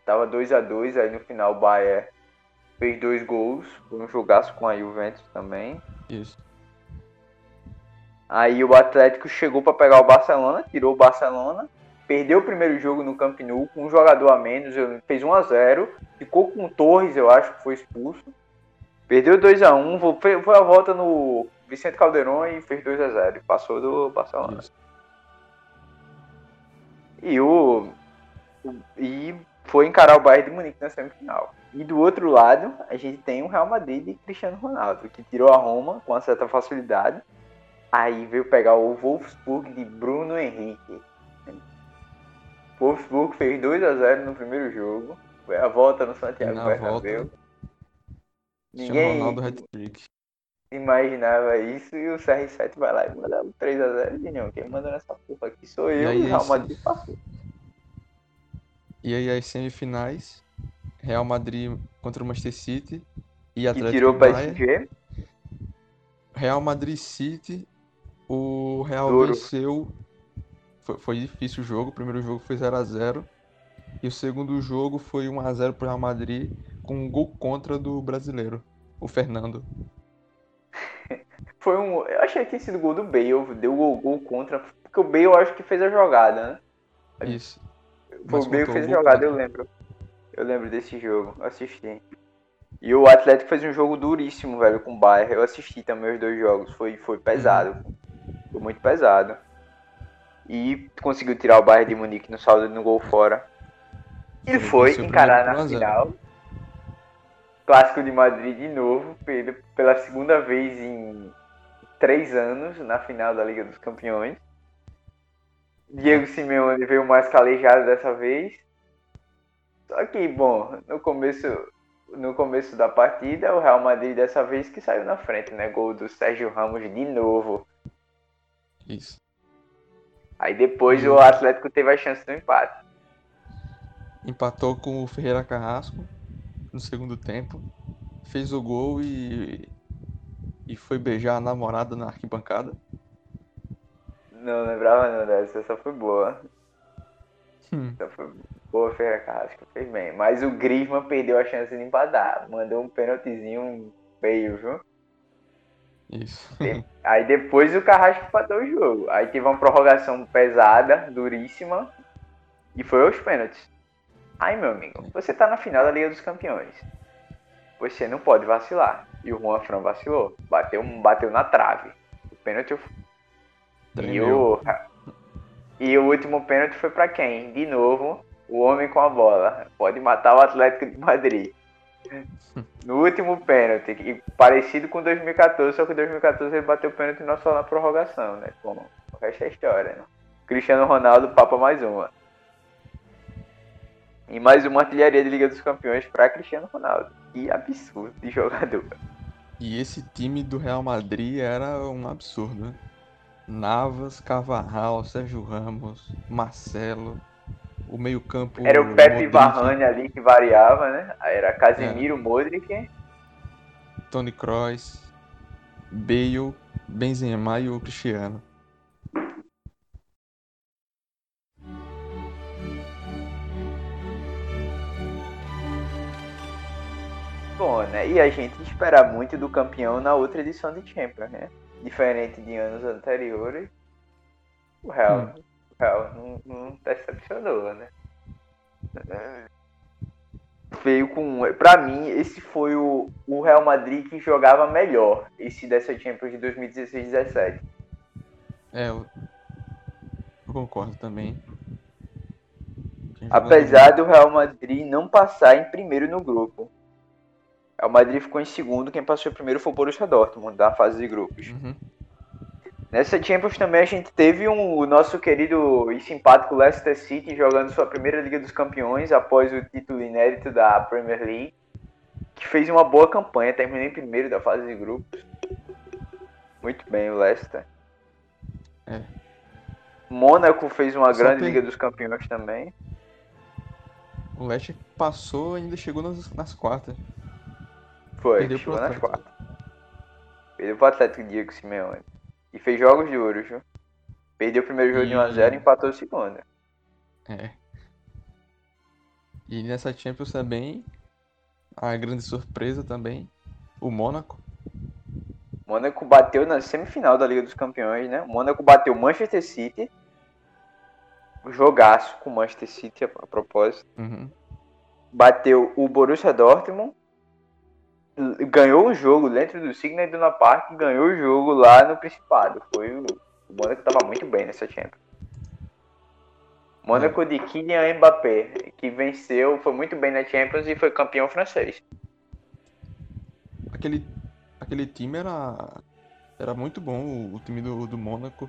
Tava 2 a 2 aí no final o Bayern fez dois gols. Foi um jogaço com a Juventus também. Isso. Aí o Atlético chegou para pegar o Barcelona, tirou o Barcelona perdeu o primeiro jogo no Camp Nou com um jogador a menos, fez 1 a 0 ficou com o Torres, eu acho que foi expulso. Perdeu 2 a 1 foi, foi a volta no Vicente Calderon e fez 2 a 0 e passou do Barcelona. Isso. E o e foi encarar o Bayern de Munique na semifinal. E do outro lado, a gente tem o Real Madrid de Cristiano Ronaldo, que tirou a Roma com uma certa facilidade. Aí veio pegar o Wolfsburg de Bruno Henrique. O Wolfsburg fez 2 a 0 no primeiro jogo. Foi a volta no Santiago Na Bernabéu. Volta, Ninguém Ronaldo hat-trick. imaginava isso e o CR7 vai lá e manda 3 a 0 de não. Quem manda nessa porra aqui sou eu e o Real Madrid passou. E aí as semifinais, Real Madrid contra o Manchester City e Atlético que tirou o PSG. Real Madrid City, o Real venceu foi, foi difícil o jogo. O primeiro jogo foi 0 a 0 E o segundo jogo foi 1 a 0 pro Real Madrid com um gol contra do brasileiro, o Fernando. [laughs] foi um. Eu achei que tinha sido gol do Bale, deu gol, gol contra. Porque o Bale eu acho que fez a jogada, né? Isso. Foi o Bale que fez a jogada, eu lembro. Eu lembro desse jogo, assisti. E o Atlético fez um jogo duríssimo, velho, com o Bayern. Eu assisti também os dois jogos. Foi, foi pesado. Uhum. Foi muito pesado e conseguiu tirar o Bayern de Munique no saldo no gol fora. Ele foi encarar na final. Clássico de Madrid de novo, pela segunda vez em três anos na final da Liga dos Campeões. Diego Simeone veio mais calejado dessa vez. Só que, bom, no começo, no começo da partida, o Real Madrid dessa vez que saiu na frente, né? Gol do Sérgio Ramos de novo. Isso. Aí depois o Atlético teve a chance do empate. Empatou com o Ferreira Carrasco no segundo tempo. Fez o gol e. E foi beijar a namorada na arquibancada. Não lembrava não dessa, essa foi boa. Hum. Essa foi boa, Ferreira Carrasco, fez bem. Mas o Griezmann perdeu a chance de empatar. Mandou um pênaltizinho feio, viu? Isso. Aí depois o Carrasco empatou o jogo. Aí teve uma prorrogação pesada, duríssima. E foi aos pênaltis. Aí, meu amigo, você tá na final da Liga dos Campeões. Você não pode vacilar. E o Juan Fran vacilou. Bateu, bateu na trave. O pênalti. E o, e o último pênalti foi para quem? De novo, o homem com a bola. Pode matar o Atlético de Madrid. [laughs] No último pênalti, parecido com 2014, só que 2014 ele bateu o pênalti não só na prorrogação, né? Bom, o resto é história, né? Cristiano Ronaldo papa mais uma. E mais uma artilharia de Liga dos Campeões para Cristiano Ronaldo. Que absurdo de jogador. E esse time do Real Madrid era um absurdo, né? Navas, Cavarral, Sérgio Ramos, Marcelo, o meio-campo. Era o Pepe Varane ali que variava, né? Era Casemiro, é. Modric. Tony Kroos. Bale, Benzema e o Cristiano. Bom, né? E a gente espera muito do campeão na outra edição de Champions, né? Diferente de anos anteriores, o Real, hum. o Real não, não decepcionou, né? Veio com. Pra mim, esse foi o, o Real Madrid que jogava melhor, esse dessa Champions de 2016-17. É, eu, eu concordo também. Apesar do Real Madrid não passar em primeiro no grupo. O Madrid ficou em segundo, quem passou primeiro foi o Borussia Dortmund, da fase de grupos. Uhum. Nessa Champions também a gente teve um, o nosso querido e simpático Leicester City jogando sua primeira Liga dos Campeões após o título inédito da Premier League, que fez uma boa campanha, terminou em primeiro da fase de grupos. Muito bem o Leicester. É. Mônaco fez uma Só grande tem... Liga dos Campeões também. O Leicester passou e ainda chegou nas, nas quartas. Foi, Perdeu chegou nas quartas. Perdeu pro Atlético Diego Simeone. E fez jogos de ouro, viu? Perdeu o primeiro jogo e... de 1x0 e empatou o segundo. É. E nessa Champions também, a grande surpresa também, o Mônaco. O Mônaco bateu na semifinal da Liga dos Campeões, né? O Mônaco bateu o Manchester City. Jogaço com o Manchester City a propósito. Uhum. Bateu o Borussia Dortmund ganhou o jogo dentro do Signal Iduna Park, ganhou o jogo lá no Principado. Foi o, o Mônaco estava muito bem nessa Champions. Mônaco de Kylian Mbappé, que venceu, foi muito bem na Champions e foi campeão francês. Aquele, aquele time era, era muito bom, o, o time do, do Mônaco.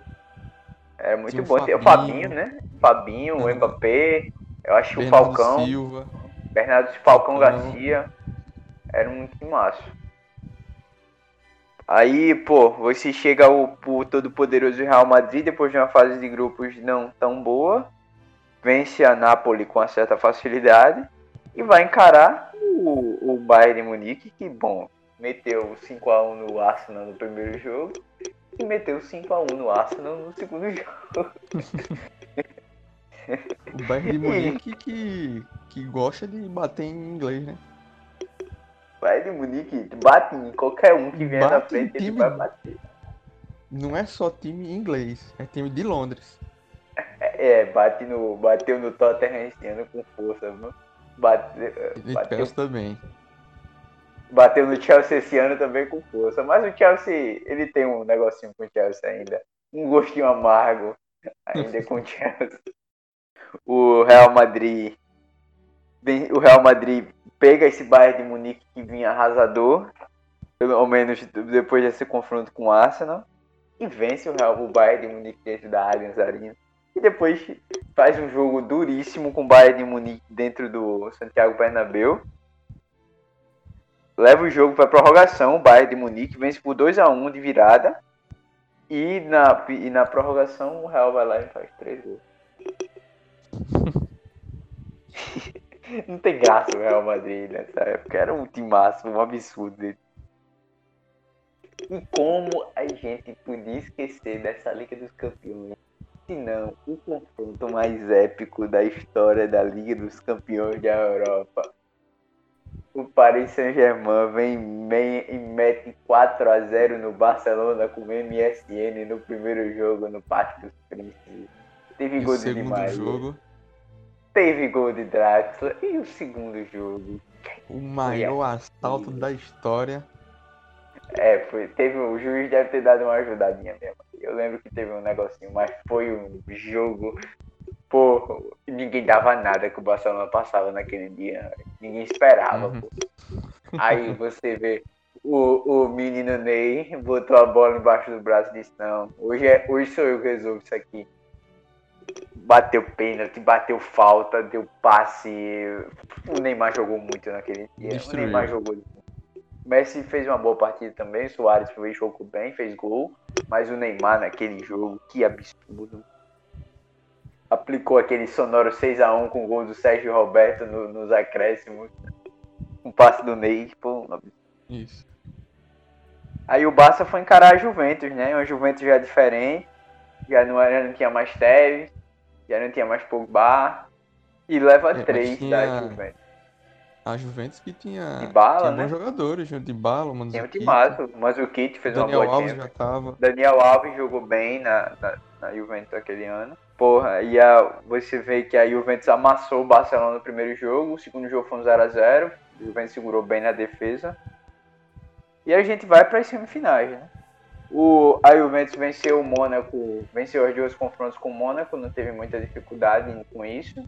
Era muito Tinha bom. Tem o Fabinho, né? Fabinho, o Mbappé, eu acho que o Falcão. Silva. Bernardo Falcão Garcia. Era um massa. Aí, pô, você chega ao, ao todo-poderoso Real Madrid depois de uma fase de grupos não tão boa, vence a Napoli com uma certa facilidade e vai encarar o, o Bayern Munique, que, bom, meteu 5x1 no Arsenal no primeiro jogo e meteu 5x1 no Arsenal no segundo [laughs] jogo. o Bayern de Munique que, que gosta de bater em inglês, né? Bayern de Munique bate em qualquer um que vier na frente, ele vai bater. Não é só time inglês, é time de Londres. É, bate no, bateu no Tottenham esse ano com força, viu? Bate, e bateu, Chelsea também. Bateu no Chelsea esse ano também com força. Mas o Chelsea, ele tem um negocinho com o Chelsea ainda. Um gostinho amargo ainda com o [laughs] Chelsea. O Real Madrid. O Real Madrid pega esse Bayern de Munique que vinha arrasador, pelo menos depois desse confronto com o Arsenal, e vence o, Real, o Bayern de Munique dentro da Allianz Arena. E depois faz um jogo duríssimo com o Bayern de Munique dentro do Santiago Bernabéu. Leva o jogo para prorrogação, o Bayern de Munique vence por 2 a 1 de virada. E na, e na prorrogação o Real vai lá e faz 3 gols. [laughs] Não tem graça o Real Madrid nessa época. Era um timaço, um absurdo. E como a gente podia esquecer dessa Liga dos Campeões? Se não, o confronto mais épico da história da Liga dos Campeões da Europa. O Paris Saint-Germain vem e mete 4 a 0 no Barcelona com o MSN no primeiro jogo no Parque dos Príncipes. Teve gol de demais. Jogo teve gol de Draxler e o segundo jogo. O maior assalto da história. É, foi, teve, o juiz deve ter dado uma ajudadinha mesmo. Eu lembro que teve um negocinho, mas foi um jogo. Pô, ninguém dava nada que o Barcelona passava naquele dia. Ninguém esperava, uhum. pô. Aí você vê o, o menino Ney botou a bola embaixo do braço e disse, não, hoje, é, hoje sou eu que resolvo isso aqui bateu pênalti, bateu falta, deu passe. O Neymar jogou muito naquele dia. Destruiu. O Neymar jogou. O Messi fez uma boa partida também, o Soares fez jogo bem, fez gol, mas o Neymar naquele jogo, que absurdo. Aplicou aquele sonoro 6 a 1 com o gol do Sérgio Roberto no, nos acréscimos. Um passe do Ney, pô, Isso. Aí o Barça foi encarar a Juventus, né? Uma Juventus já diferente, já não, era, não tinha mais Tevez, já não tinha mais Pogba, e leva é, três tinha... da Juventus. A Juventus que tinha, de bala, tinha né? bons jogadores, de bala, o Tinha o Timaço, mas o Kit fez Daniel uma boa Alves já tava. Daniel Alves jogou bem na, na, na Juventus aquele ano. Porra, e a, você vê que a Juventus amassou o Barcelona no primeiro jogo, o segundo jogo foi um 0x0, o Juventus segurou bem na defesa. E a gente vai para as semifinais, né? O, a Juventus venceu o Mônaco, venceu os dois confrontos com o Mônaco, não teve muita dificuldade com isso.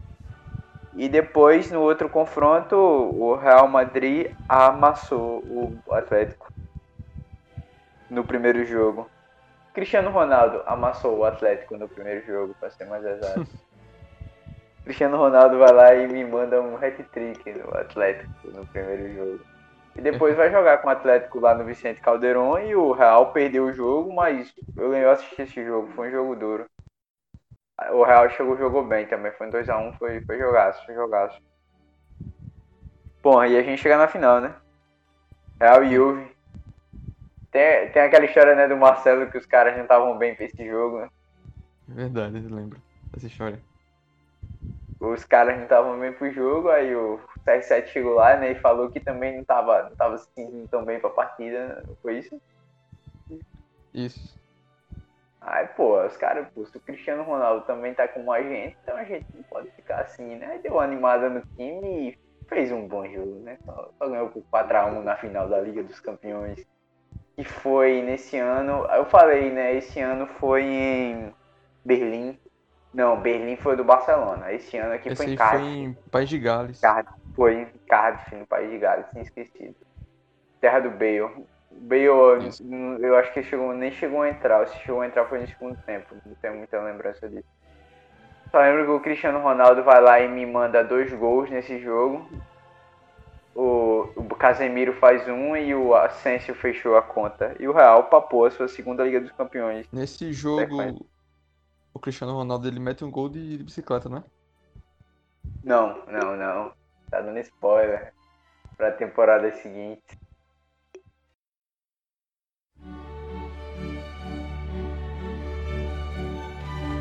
E depois, no outro confronto, o Real Madrid amassou o Atlético no primeiro jogo. Cristiano Ronaldo amassou o Atlético no primeiro jogo, para ser mais exato. [laughs] Cristiano Ronaldo vai lá e me manda um hat-trick no Atlético no primeiro jogo. E depois vai jogar com o Atlético lá no Vicente Calderon e o Real perdeu o jogo, mas eu lembro assistir esse jogo, foi um jogo duro. O Real chegou, jogou bem também. Foi 2x1, um, foi, foi jogaço, foi jogaço. Bom, aí a gente chega na final, né? Real e Juve. Tem, tem aquela história, né, do Marcelo que os caras não estavam bem pra esse jogo, né? Verdade, eu lembro dessa história. Os caras não estavam bem pro jogo, aí o CR7 chegou lá, né, e falou que também não tava, não tava se sentindo tão bem pra partida, né? foi isso? Isso. Aí, pô, os caras, pô, se o Cristiano Ronaldo também tá com a gente, então a gente não pode ficar assim, né? Aí deu uma animada no time e fez um bom jogo, né? Só, só ganhou por 4x1 na final da Liga dos Campeões. Que foi nesse ano, eu falei, né? Esse ano foi em Berlim. Não, Berlim foi do Barcelona. Esse ano aqui Esse foi em Cardiff. foi em País de Gales. Cardiff, foi em Cardiff, no País de Gales, tinha esquecido. Terra do Bale. Bale, eu acho que chegou, nem chegou a entrar. Se chegou a entrar foi no segundo tempo. Não tenho muita lembrança disso. Só lembro que o Cristiano Ronaldo vai lá e me manda dois gols nesse jogo. O, o Casemiro faz um e o Asensio fechou a conta. E o Real papou a sua segunda Liga dos Campeões. Nesse jogo, o Cristiano Ronaldo ele mete um gol de, de bicicleta, não é? Não, não, não. Tá dando spoiler pra temporada seguinte.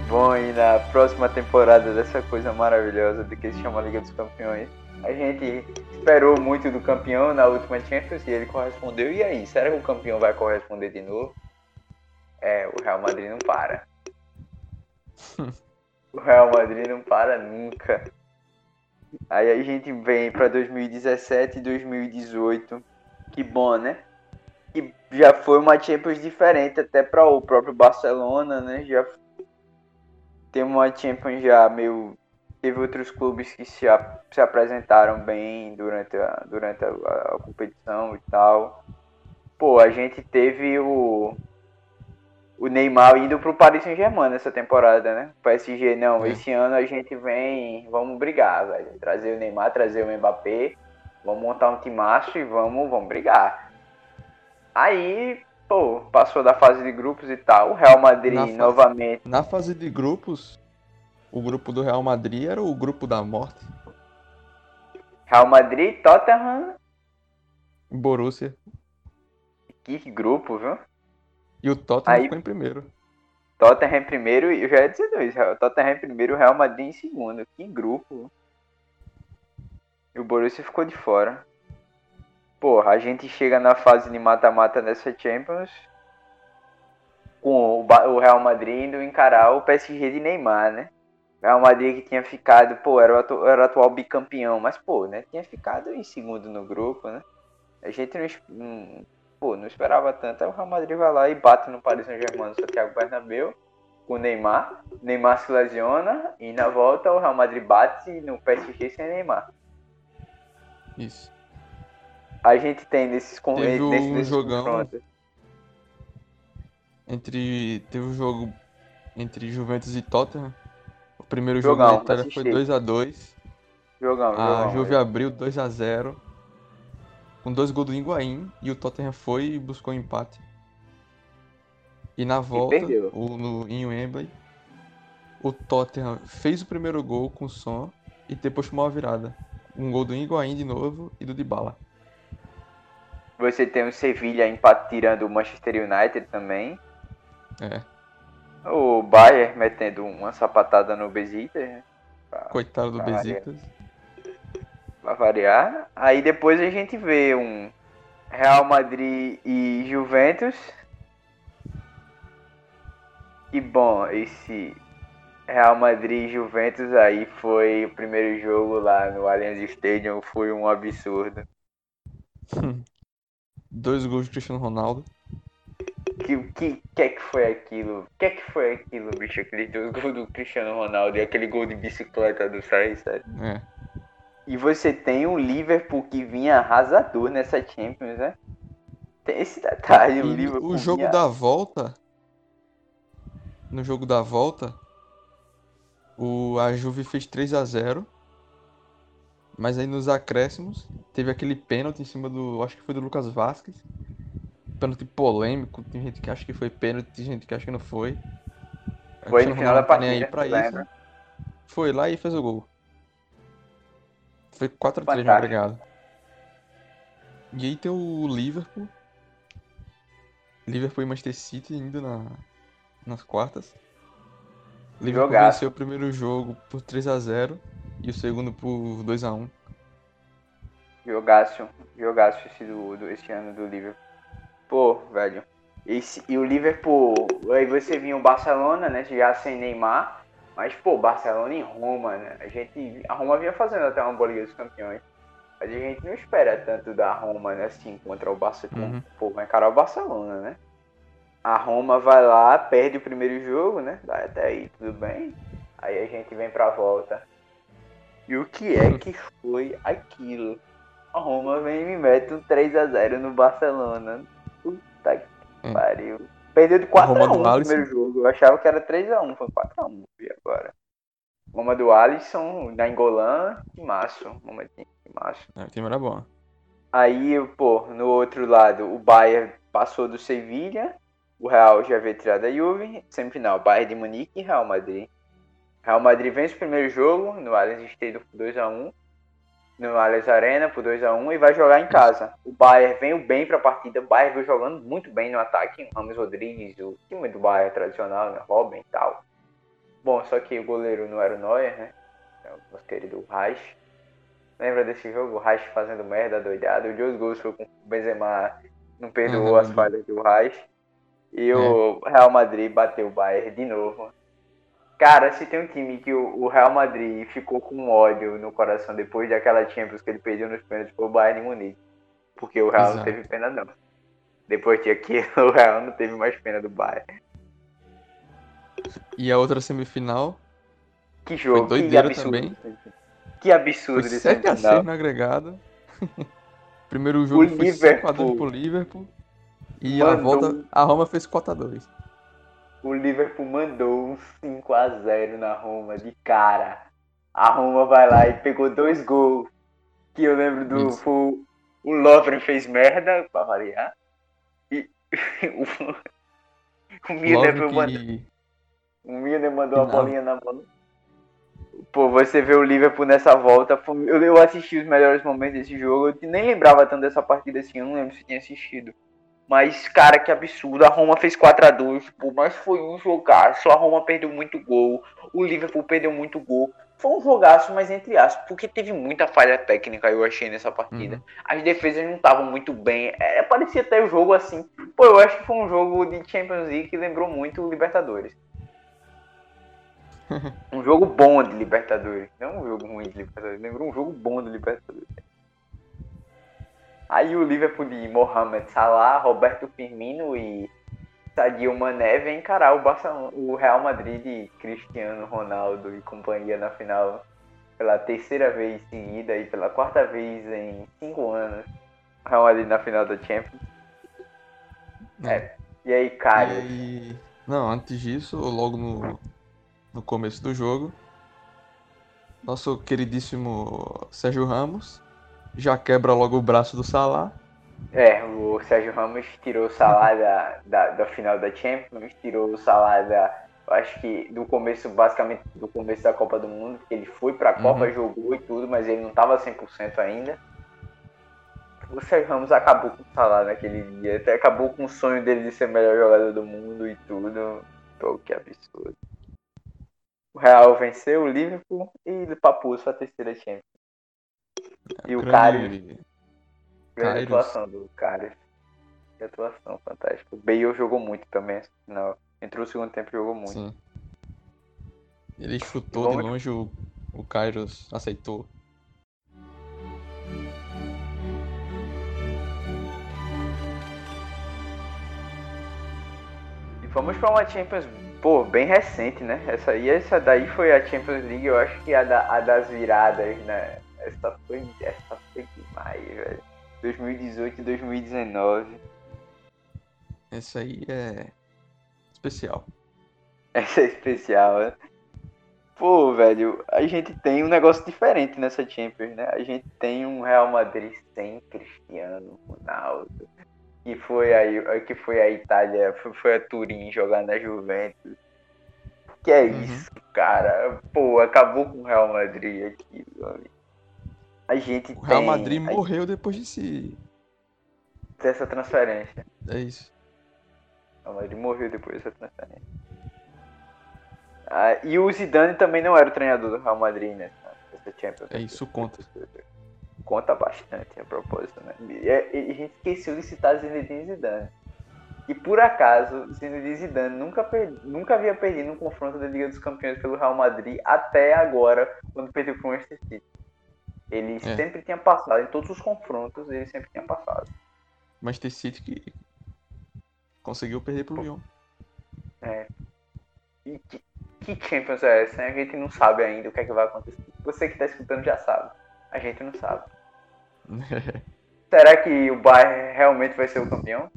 Bom, e na próxima temporada dessa coisa maravilhosa de que se chama Liga dos Campeões, a gente esperou muito do campeão na última Champions e ele correspondeu. E aí, será que o campeão vai corresponder de novo? É, o Real Madrid não para. [laughs] o Real Madrid não para nunca. Aí a gente vem para 2017 e 2018. Que bom, né? Que já foi uma Champions diferente até para o próprio Barcelona, né? Já tem uma Champions já meio. Teve outros clubes que se, a, se apresentaram bem durante, a, durante a, a, competição e tal. Pô, a gente teve o. O Neymar indo pro Paris Saint-Germain nessa temporada, né? O PSG, não, é. esse ano a gente vem. Vamos brigar, velho. Trazer o Neymar, trazer o Mbappé. Vamos montar um timaço e vamos, vamos brigar. Aí pô, passou da fase de grupos e tal. O Real Madrid na novamente. Fase, na fase de grupos, o grupo do Real Madrid era o grupo da morte. Real Madrid, Tottenham. Borussia. Que grupo, viu? E o Tottenham Aí, ficou em primeiro. Tottenham em primeiro, e eu já ia dizer dois. Tottenham em primeiro, o Real Madrid em segundo. Que grupo. E o Borussia ficou de fora. Porra, a gente chega na fase de mata-mata nessa Champions com o Real Madrid indo encarar o PSG de Neymar, né? O Real Madrid que tinha ficado, pô, era o, atual, era o atual bicampeão, mas, pô, né? Tinha ficado em segundo no grupo, né? A gente não, pô, não esperava tanto. Aí o Real Madrid vai lá e bate no Paris Saint-Germain, no Santiago Bernabéu, com o Neymar. Neymar se lesiona e na volta o Real Madrid bate no PSG sem Neymar. Isso a gente tem nesses, teve nesse, um jogão entre teve um jogo entre Juventus e Tottenham. O primeiro jogão, jogo na Itália foi 2 a 2. Jogão, a jogão, Juve abriu 2 a 0 com dois gols do Higuaín e o Tottenham foi e buscou empate. E na volta, e o, no, em Wembley, o Tottenham fez o primeiro gol com som e depois tomou a virada. Um gol do Higuaín de novo e do Dybala. Você tem o Sevilha tirando o Manchester United também. É. O Bayern metendo uma sapatada no Besiktas. Coitado do Besiktas. Pra variar. Aí depois a gente vê um Real Madrid e Juventus. E bom, esse Real Madrid e Juventus aí foi o primeiro jogo lá no Allianz Stadium, foi um absurdo. Dois gols de Cristiano Ronaldo. Que, que que é que foi aquilo? Que é que foi aquilo, bicho? Aquele dois gols do Cristiano Ronaldo e aquele gol de bicicleta do Sarri, sério. É. E você tem o Liverpool que vinha arrasador nessa Champions, né? Tem esse detalhe, o Liverpool. O jogo vinha... da volta. No jogo da volta, o, a Juve fez 3 a 0 Mas aí nos acréscimos, teve aquele pênalti em cima do. Acho que foi do Lucas Vasquez. Pênalti polêmico. Tem gente que acha que foi pênalti, tem gente que acha que não foi. Foi no final da partida. Aí pra isso. Foi lá e fez o gol. Foi 4x3 no agregado. E aí tem o Liverpool. Liverpool e Manchester City indo na, nas quartas. Liverpool Jogaço. venceu o primeiro jogo por 3 x 0 e o segundo por 2 x 1 Jogaço, jogaço esse, do, do, esse ano do Liverpool. Pô, velho. Esse, e o Liverpool, aí você vinha o Barcelona, né? Já sem Neymar. Mas, pô, Barcelona e Roma, né? A gente. A Roma vinha fazendo até uma boa Liga dos Campeões. Mas a gente não espera tanto da Roma, né? Assim, contra o Barcelona. Uhum. Pô, vai encarar o Barcelona, né? A Roma vai lá, perde o primeiro jogo, né? Vai até aí, tudo bem. Aí a gente vem pra volta. E o que é que [laughs] foi aquilo? A Roma vem e me mete um 3x0 no Barcelona. Puta que hum. pariu. Perdeu de 4x1 no primeiro jogo. Eu achava que era 3x1, foi 4x1. E agora? Roma do Alisson, da Engolan e Márcio. Momentinho de Márcio. É, o time era bom. Aí, pô, no outro lado, o Bayern passou do Sevilha o Real já havia tirado a Juve, semifinal Bayern de Munique e Real Madrid. Real Madrid vence o primeiro jogo no Allianz Stadium por 2x1, no Allianz Arena por 2x1 e vai jogar em casa. O Bayern veio bem para a partida, o Bayern veio jogando muito bem no ataque, o Ramos Rodrigues, o time do Bayern tradicional, né? Robin e tal. Bom, só que o goleiro não era o Neuer, né? É o nosso querido Reich. Lembra desse jogo? O Reich fazendo merda, doidado. O dois gols foi com o Benzema, não perdoou uhum. as falhas do Reich. E é. o Real Madrid bateu o Bayern de novo. Cara, se tem um time que o, Real Madrid ficou com ódio no coração depois daquela Champions que ele perdeu nos pênaltis foi o Bayern Munique. Porque o Real Exato. não teve pena não. Depois de aquilo, [laughs] o Real não teve mais pena do Bayern. E a outra semifinal? Que jogo, foi que absurdo. também. Que absurdo foi 7 a 6 no agregado. Primeiro jogo o foi Liverpool. 5x2 pro Liverpool. E mandou... a volta, a Roma fez 4x2. O Liverpool mandou um 5x0 na Roma de cara. A Roma vai lá e pegou dois gols. Que eu lembro do. O Lovren fez merda, pra variar. E [laughs] o, o Milner foi que... O Milner mandou a bolinha na bola. Pô, você vê o Liverpool nessa volta. Eu assisti os melhores momentos desse jogo. Eu nem lembrava tanto dessa partida assim, eu não lembro se tinha assistido. Mas, cara, que absurdo. A Roma fez 4 a 2 pô, mas foi um jogaço. A Roma perdeu muito gol. O Liverpool perdeu muito gol. Foi um jogaço, mas entre aspas, porque teve muita falha técnica, eu achei, nessa partida. Uhum. As defesas não estavam muito bem. É, parecia até o jogo assim. Pô, eu acho que foi um jogo de Champions League que lembrou muito o Libertadores. [laughs] um jogo bom de Libertadores. Não um jogo ruim de Libertadores. Lembrou um jogo bom de Libertadores. Aí o Liverpool de Mohamed Salah, Roberto Firmino e Sadio Mané vem encarar o, Barcelona, o Real Madrid de Cristiano Ronaldo e companhia na final pela terceira vez seguida e pela quarta vez em cinco anos. O Real Madrid na final da Champions. É. é. E aí, cara? E... Não, antes disso, logo no, no começo do jogo, nosso queridíssimo Sérgio Ramos já quebra logo o braço do Salah. É, o Sérgio Ramos tirou o Salah [laughs] da, da, da, final da Champions, tirou o Salah da, acho que do começo, basicamente do começo da Copa do Mundo, porque ele foi pra Copa, uhum. jogou e tudo, mas ele não tava 100% ainda. o Sérgio Ramos acabou com o salário naquele dia. Até acabou com o sonho dele de ser o melhor jogador do mundo e tudo. Pô, que absurdo. O Real venceu o Liverpool e papou sua terceira Champions. E o Karius. Grande atuação do Karius. Que atuação fantástica. O Bale jogou muito também. Não, entrou no segundo tempo e jogou muito. Sim. Ele chutou de longe, o, o Kairos aceitou. E vamos para uma Champions, pô, bem recente, né? Essa aí, essa daí foi a Champions League, eu acho que a, da, a das viradas, né? Essa foi, essa foi demais, velho. 2018 e 2019. Essa aí é especial. [laughs] Essa é especial, né? Pô, velho, a gente tem um negócio diferente nessa Champions, né? A gente tem um Real Madrid sem Cristiano Ronaldo. Que foi a, que foi a Itália, foi a Turim jogar na Juventus. Que é uhum. isso, cara? Pô, acabou com o Real Madrid aqui, A gente o Real tem, Madrid morreu depois de se. Dessa transferência. É isso. O Real Madrid morreu depois dessa transferência. Ah, e o Zidane também não era o treinador do Real Madrid, né? Nessa Champions. É isso conta. Conta bastante a propósito, né? E, a gente esqueceu de citar Zinedine Zidane. E por acaso, Zinedine Zidane nunca, perdi, nunca havia perdido um confronto da Liga dos Campeões pelo Real Madrid até agora, quando perdeu para o Manchester City. Ele é. sempre tinha passado, em todos os confrontos, ele sempre tinha passado. Manchester City que conseguiu perder para o Lyon. É. E que, que Champions é essa? A gente não sabe ainda o que é que vai acontecer. Você que está escutando já sabe. A gente não sabe. [laughs] será que o Bayern realmente vai ser o campeão?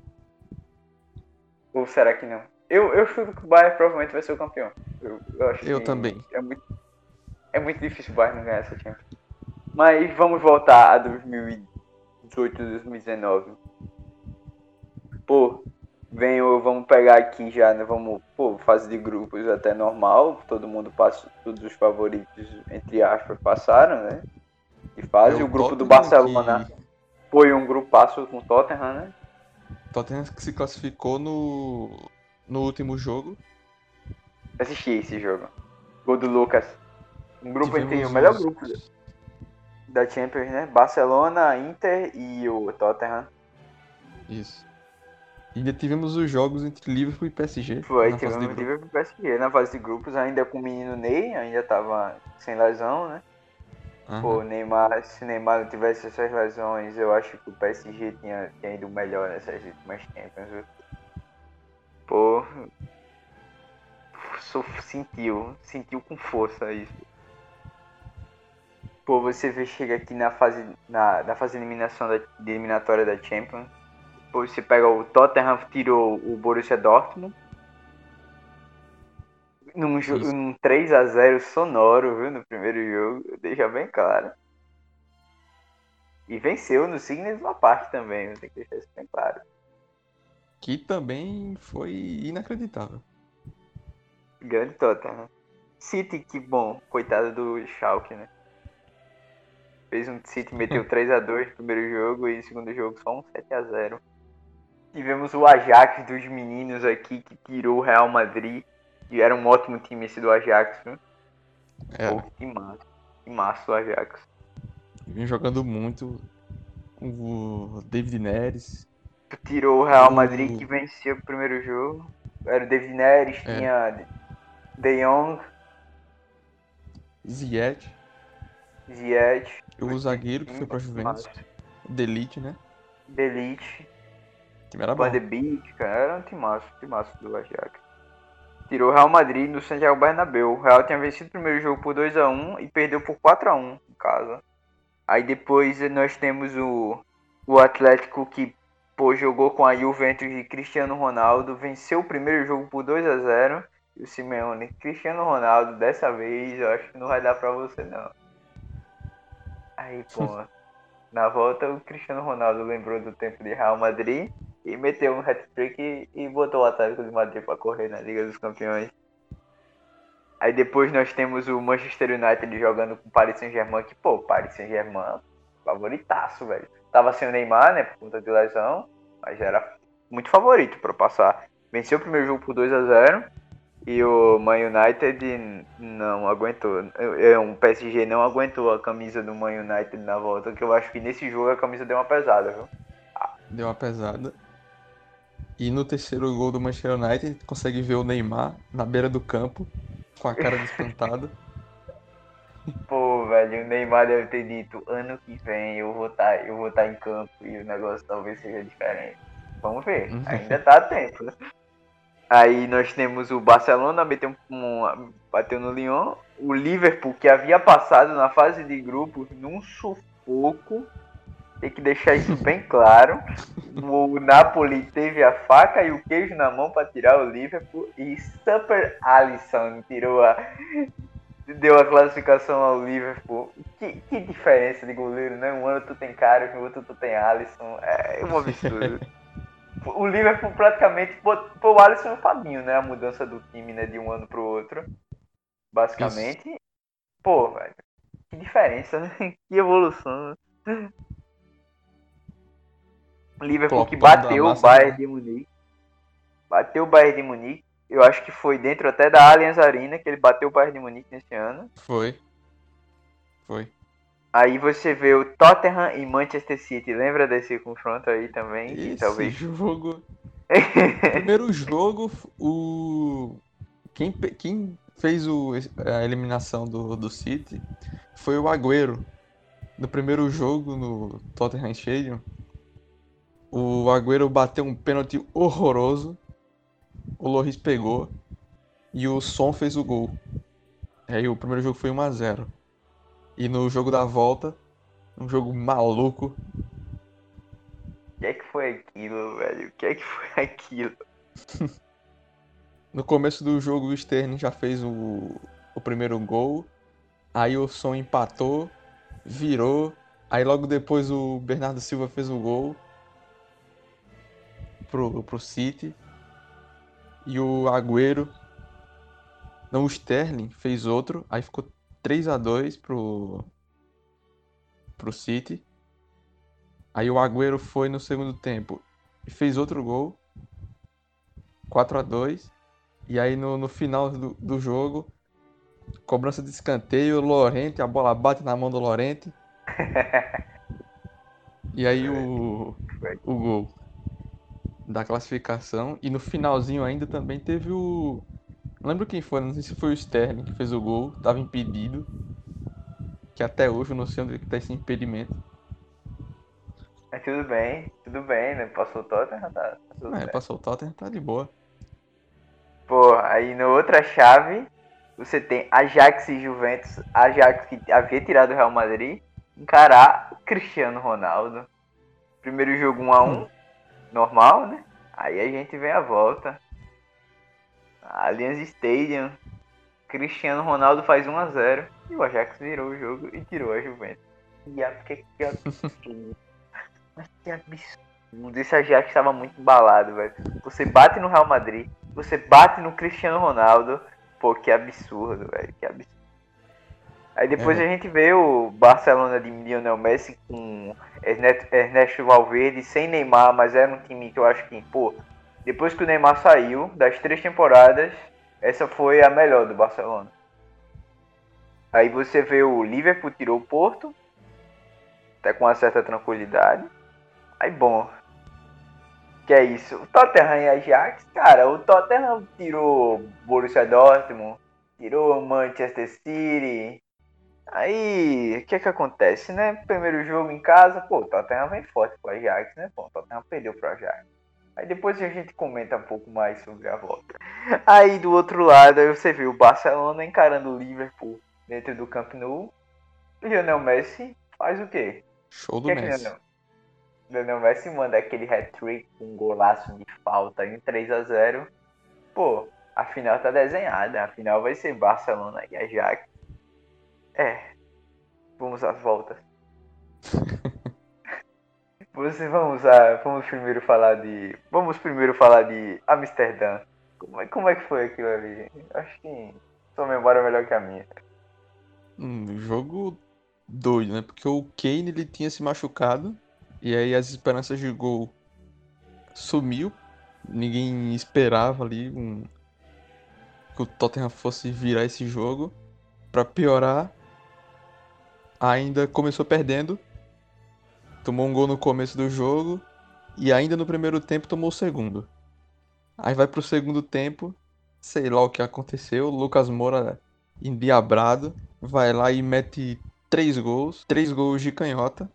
Ou será que não? Eu, eu chuto que o Bayern provavelmente vai ser o campeão. Eu, eu, acho eu também. É muito, é muito difícil o Bayern não ganhar essa Champions. Mas vamos voltar a 2018, 2019. Pô, venho, vamos pegar aqui já, né? Vamos, pô, fase de grupos até normal, todo mundo passa, todos os favoritos, entre aspas, passaram, né? E fase, é o, grupo do Barcelona que... foi um grupo passo com o Tottenham, né? Tottenham que se classificou no, no último jogo. Assisti esse jogo. Gol do Lucas. Um grupo entre o melhor grupo da Champions, né? Barcelona, Inter e o Tottenham. Isso. E ainda tivemos os jogos entre Liverpool e PSG. Foi, tivemos Liverpool e PSG na fase de grupos, ainda com o menino Ney, ainda tava sem lesão, né? Uhum. Pô, Neymar, se Neymar não tivesse essas lesões, eu acho que o PSG tinha, tinha ido melhor nessas últimas Champions. Pô, sentiu, sentiu com força isso. Pô, você vê, chega aqui na fase, na, na fase de eliminação da, de eliminatória da Champions, depois você pega o Tottenham, tirou o Borussia Dortmund. Num, num 3x0 sonoro, viu? No primeiro jogo, deixa bem claro. E venceu no Signes uma parte também, tem que deixar isso bem claro. Que também foi inacreditável. Grande Tottenham. City, que bom, coitado do Schalke, né? Fez um City, meteu [laughs] 3x2 no primeiro jogo e no segundo jogo só um 7x0. Tivemos o Ajax dos meninos aqui que tirou o Real Madrid. E era um ótimo time esse do Ajax, viu? É. Pô, que massa. Que massa o Ajax. Vem jogando muito com o David Neres. Tirou o Real Madrid o... que venceu o primeiro jogo. Era o David Neres, é. tinha De Jong. Ziyech. Ziyech. O zagueiro que foi pra Juventus. Delite, né? Delite. O time era bom. De Beek, cara, era um timaço, timaço do Ajax. Tirou o Real Madrid no Santiago Bernabéu. O Real tinha vencido o primeiro jogo por 2x1 e perdeu por 4x1 em casa. Aí depois nós temos o, o Atlético que pô, jogou com a Juventus de Cristiano Ronaldo, venceu o primeiro jogo por 2x0. E o Simeone, Cristiano Ronaldo, dessa vez eu acho que não vai dar pra você não. Aí, pô, na volta o Cristiano Ronaldo lembrou do tempo de Real Madrid e meteu um hat-trick e, e, botou o Atlético de Madrid para correr na Liga dos Campeões. Aí depois nós temos o Manchester United jogando com o Paris Saint-Germain, que, pô, Paris Saint-Germain, favoritaço, velho. tava sem o Neymar, né, por conta de lesão, mas era muito favorito para passar. Venceu o primeiro jogo por 2 a 0 e o Man United não aguentou. Um PSG não aguentou a camisa do Man United na volta, que eu acho que nesse jogo a camisa deu uma pesada, viu? Deu uma pesada. E no terceiro gol do Manchester United, consegue ver o Neymar na beira do campo, com a cara despantada. [laughs] [laughs] Pô, velho, o Neymar deve ter dito, ano que vem eu vou estar, tá, estar tá em campo e o negócio talvez seja diferente. Vamos ver, uhum. ainda tá a tempo. Aí nós temos o Barcelona bateu, um, bateu no Lyon, o Liverpool que havia passado na fase de grupos num sufoco, tem que deixar isso [laughs] bem claro. O Napoli teve a faca e o queijo na mão para tirar o Liverpool e Super Alisson tirou a deu a classificação ao Liverpool. Que, que diferença de goleiro, né? Um ano tu tem cara, no outro tu tem Alisson. É um [laughs] absurdo. O Liverpool praticamente foi o Alisson e o Fabinho, né? A mudança do time, né? De um ano pro outro. Basicamente. Isso. Pô, velho. Que diferença, né? [laughs] Que evolução. Né? Liverpool que bateu o Bayern né? de Munique. Bateu o Bayern de Munique. Eu acho que foi dentro até da Allianz Arena que ele bateu o Bayern de Munique nesse ano. Foi. Foi. Aí você vê o Tottenham e Manchester City. Lembra desse confronto aí também? Esse talvez... jogo. o [laughs] primeiro jogo, o. Quem, quem fez o, a eliminação do, do City foi o Agüero. No primeiro jogo no Tottenham Stadium, o Agüero bateu um pênalti horroroso. O Loris pegou e o Son fez o gol. Aí o primeiro jogo foi 1 a 0. E no jogo da volta, um jogo maluco. O que é que foi aquilo, velho? O que é que foi aquilo? no começo do jogo, o Sterling já fez o, o primeiro gol. Aí o Son empatou, virou. Aí logo depois o Bernardo Silva fez o gol pro, pro City. E o Agüero. Não, o Sterling fez outro. Aí ficou 3 a 2 pro pro City. Aí o Agüero foi no segundo tempo e fez outro gol. 4 a 2 E aí no, no final do, do jogo, cobrança de escanteio, Lorente, a bola bate na mão do Lorente. [laughs] e aí o, o gol da classificação. E no finalzinho ainda também teve o não lembro quem foi, não sei se foi o Sterling que fez o gol, tava impedido. Que até hoje eu não sei onde é tá esse impedimento. É tudo bem, tudo bem, né? Passou o Tottenham, tá, tá É, passou o Tottenham, tá de boa. Pô, aí na outra chave, você tem Ajax e Juventus. Ajax que havia tirado o Real Madrid, encarar Cristiano Ronaldo. Primeiro jogo 1x1, hum. normal, né? Aí a gente vem a volta. Allianz Stadium, Cristiano Ronaldo faz 1 a 0 e o Ajax virou o jogo e tirou a Juventus. E a, que, que absurdo. Mas [laughs] que absurdo. Esse Ajax estava muito embalado, velho. Você bate no Real Madrid, você bate no Cristiano Ronaldo. Pô, que absurdo, velho. Que absurdo. Aí depois é. a gente vê o Barcelona de Lionel Messi com Ernesto Valverde sem Neymar, mas era um time que eu acho que, pô, depois que o Neymar saiu, das três temporadas, essa foi a melhor do Barcelona. Aí você vê o Liverpool tirou o Porto, até com uma certa tranquilidade. Aí bom. Que é isso? O Tottenham e Ajax, cara, o Tottenham tirou Borussia Dortmund, tirou Manchester City. Aí, o que é que acontece, né? Primeiro jogo em casa, pô, o Tottenham vem forte pro Ajax, né? Pô, o Tottenham perdeu pro Ajax. Aí depois a gente comenta um pouco mais sobre a volta. Aí do outro lado, aí você vê o Barcelona encarando o Liverpool dentro do Camp Nou. Lionel Messi faz o quê? Show do que Messi. É Lionel Messi manda aquele hat-trick com um golaço de falta em 3 a 0 Pô, a final tá desenhada. A final vai ser Barcelona e Ajax. É. Vamos às voltas. [laughs] Você vamos a, vamos primeiro falar de, vamos primeiro falar de Amsterdã. Como é, como é que foi aquilo ali? Acho que sua memória é melhor que a minha. Um jogo doido, né? Porque o Kane ele tinha se machucado E aí as esperanças de gol sumiu. Ninguém esperava ali um... que o Tottenham fosse virar esse jogo. Para piorar, ainda começou perdendo. Tomou um gol no começo do jogo. E ainda no primeiro tempo tomou o segundo. Aí vai pro segundo tempo. Sei lá o que aconteceu. Lucas Moura endiabrado. Vai lá e mete três gols. Três gols de canhota.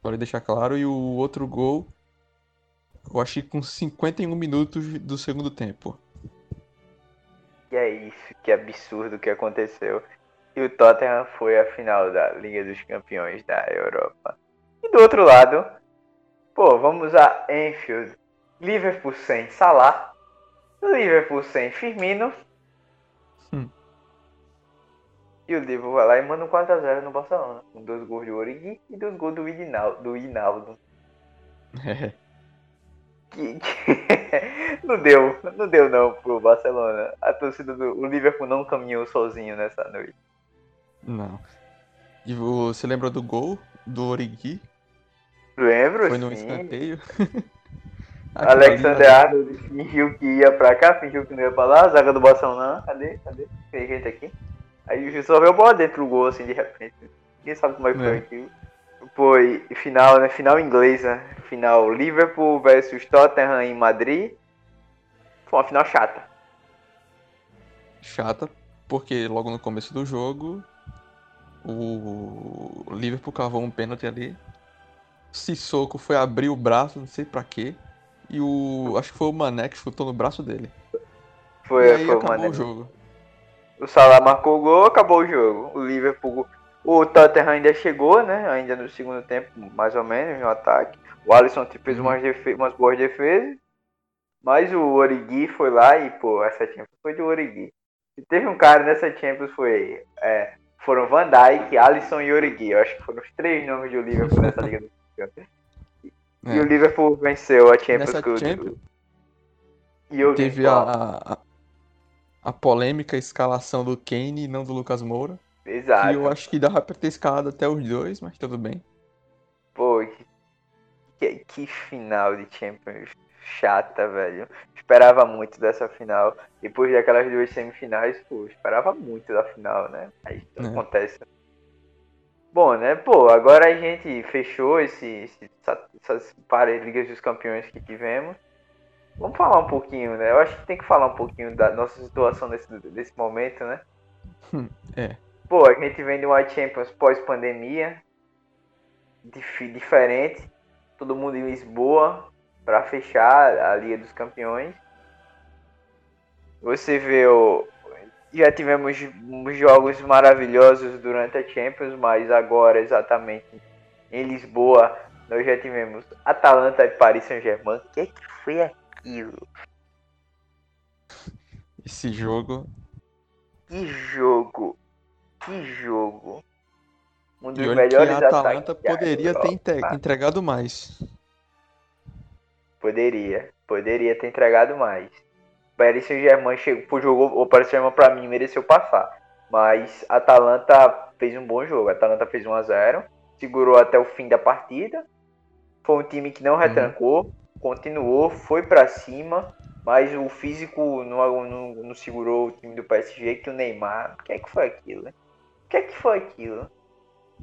Pode deixar claro. E o outro gol. Eu achei com 51 minutos do segundo tempo. E é isso, que absurdo que aconteceu. E o Tottenham foi a final da Liga dos Campeões da Europa. E do outro lado, pô, vamos a Enfield. Liverpool sem Salah. Liverpool sem Firmino. Hum. E o Liverpool vai lá e manda um 4x0 no Barcelona. Com dois gols de Origi e dois gols do Hinaldo. Do Hinaldo. que, que... [laughs] não deu, não deu não pro Barcelona. A torcida do o Liverpool não caminhou sozinho nessa noite. Não. E você lembra do gol do Origi? Lembro, Foi no sim. escanteio. [laughs] Alexander Arnold fingiu que ia pra cá, fingiu que não ia pra lá, a zaga do Barcelona, cadê? Cadê? Tem gente aqui. Aí o juiz veio bola dentro do gol, assim, de repente. Ninguém sabe como é que foi é. aquilo. Foi final, né? Final inglesa. Final Liverpool versus Tottenham em Madrid. Foi uma final chata. Chata, porque logo no começo do jogo o Liverpool cavou um pênalti ali. Sissoko foi abrir o braço, não sei pra quê. E o. Acho que foi o Mané que chutou no braço dele. Foi, e aí foi o Mané. o jogo. O Salah marcou o gol, acabou o jogo. O Liverpool. O Tottenham ainda chegou, né? Ainda no segundo tempo, mais ou menos, no ataque. O Alisson fez uhum. umas, defe umas boas defesas. Mas o Origi foi lá e, pô, essa Champions foi do Origi. E teve um cara nessa Champions, foi. É, foram Van Dijk, Alisson e Origi. Eu acho que foram os três nomes do Liverpool nessa Liga dos Campeões. É. E o Liverpool venceu a Champions Nessa Champions, e teve a, a, a, polêmica escalação do Kane e não do Lucas Moura. Exato. E eu acho que dava pra ter escalado até os dois, mas tudo bem. Pô, que, que final de Champions chata, velho. Esperava muito dessa final. Depois daquelas duas semifinais, pô, esperava muito da final, né? Aí é. acontece. Bom, né? Pô, agora a gente fechou esse, esse, essas Ligas dos Campeões que tivemos. Vamos falar um pouquinho, né? Eu acho que tem que falar um pouquinho da nossa situação nesse, desse momento, né? É. Pô, a gente vem de uma Champions pós-pandemia, dif diferente, todo mundo em Lisboa para fechar a Liga dos Campeões. Você vê o, já tivemos jogos maravilhosos durante a Champions, mas agora exatamente em Lisboa nós já tivemos Atalanta e Paris Saint-Germain. O que, é que foi aquilo? Esse jogo. Que jogo! Que jogo! Um dos e melhores que a Atalanta poderia ter entregado mais. Poderia, poderia ter entregado mais. Paris Saint-Germain chegou, jogou, o Paris Saint-Germain pra mim mereceu passar. Mas a Atalanta fez um bom jogo. A Atalanta fez 1 a 0 segurou até o fim da partida. Foi um time que não uhum. retrancou, uhum. continuou, foi para cima, mas o físico não, não, não, segurou o time do PSG, que o Neymar. O que é que foi aquilo? Né? O que é que foi aquilo?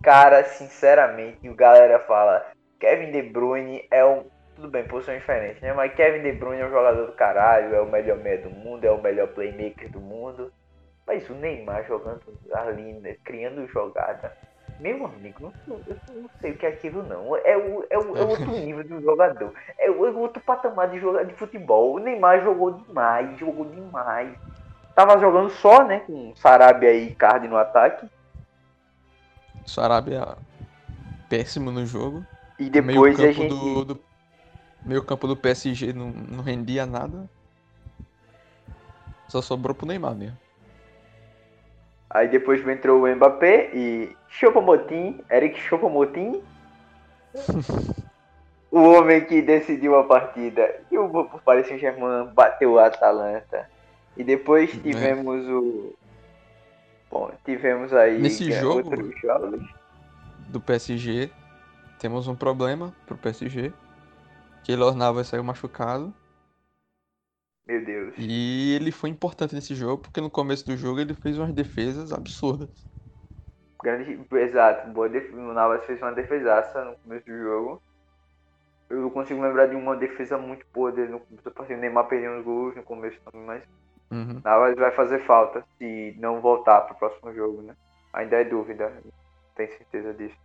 Cara, sinceramente, o galera fala: Kevin De Bruyne é um tudo bem, posição diferente, né? Mas Kevin De Bruyne é um jogador do caralho, é o melhor meia do mundo, é o melhor playmaker do mundo. Mas o Neymar jogando ali, né? criando jogada. Meu amigo, não, eu não sei o que é aquilo não. É, o, é, o, é outro [laughs] nível de um jogador. É, o, é outro patamar de jogar de futebol. O Neymar jogou demais, jogou demais. Tava jogando só, né? Com Sarabia e Cardi no ataque. Sarabia péssimo no jogo. E depois a gente. Do, do Meio campo do PSG não, não rendia nada. Só sobrou pro Neymar mesmo. Aí depois entrou o Mbappé e Choupo-Moting, Eric Choupo-Moting. [laughs] o homem que decidiu a partida. E o Paris Saint-Germain bateu o Atalanta. E depois é. tivemos é. o... Bom, tivemos aí... Nesse jogo do PSG, temos um problema pro PSG. Keylor Navas saiu machucado. Meu Deus. E ele foi importante nesse jogo, porque no começo do jogo ele fez umas defesas absurdas. Grande, exato, boa def... o Navas fez uma defesaça no começo do jogo. Eu não consigo lembrar de uma defesa muito boa dele no começo. O Neymar perdeu uns gols no começo também, mas Uhum. Navas vai fazer falta se não voltar pro próximo jogo, né? Ainda é dúvida, não tenho certeza disso.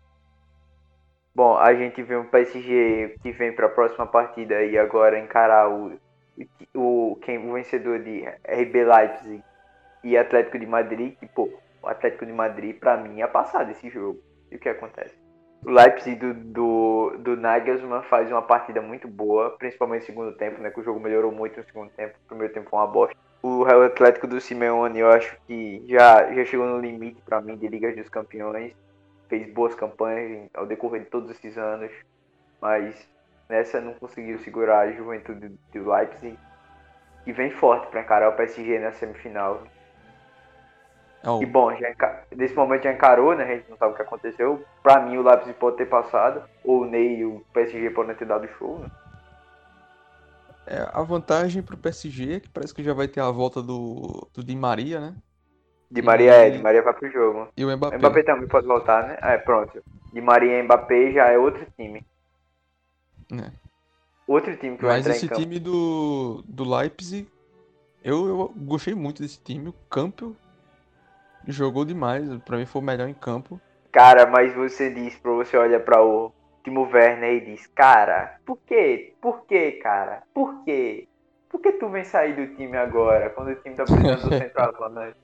Bom, a gente vê um PSG que vem para a próxima partida e agora encarar o, o, quem, o vencedor de RB Leipzig e Atlético de Madrid, que pô, o Atlético de Madrid para mim é passado esse jogo. E o que acontece? O Leipzig do, do, do Nagelsmann faz uma partida muito boa, principalmente no segundo tempo, né? Que o jogo melhorou muito no segundo tempo. O primeiro tempo foi uma bosta. O Real Atlético do Simeone, eu acho que já, já chegou no limite para mim de Ligas dos Campeões. Fez boas campanhas ao decorrer de todos esses anos, mas nessa não conseguiu segurar a juventude do Leipzig. E vem forte para encarar o PSG na semifinal. Oh. E bom, já enca... nesse momento já encarou, né? A gente não sabe o que aconteceu. Pra mim o Leipzig pode ter passado, ou o Ney e o PSG podem ter dado show, né? É, a vantagem pro PSG é que parece que já vai ter a volta do, do Di Maria, né? Di Maria é, Di Maria vai pro jogo. E o Mbappé. Mbappé também pode voltar, né? É, pronto. Di Maria e Mbappé já é outro time. É. Outro time que Mas vai entrar esse time do, do Leipzig, eu, eu gostei muito desse time. O Campbell jogou demais. Pra mim foi o melhor em campo. Cara, mas você diz, pra você olhar pra o Timo Werner e diz, cara, por quê? Por quê, cara? Por quê? Por que tu vem sair do time agora, quando o time tá precisando do [laughs] centroavante?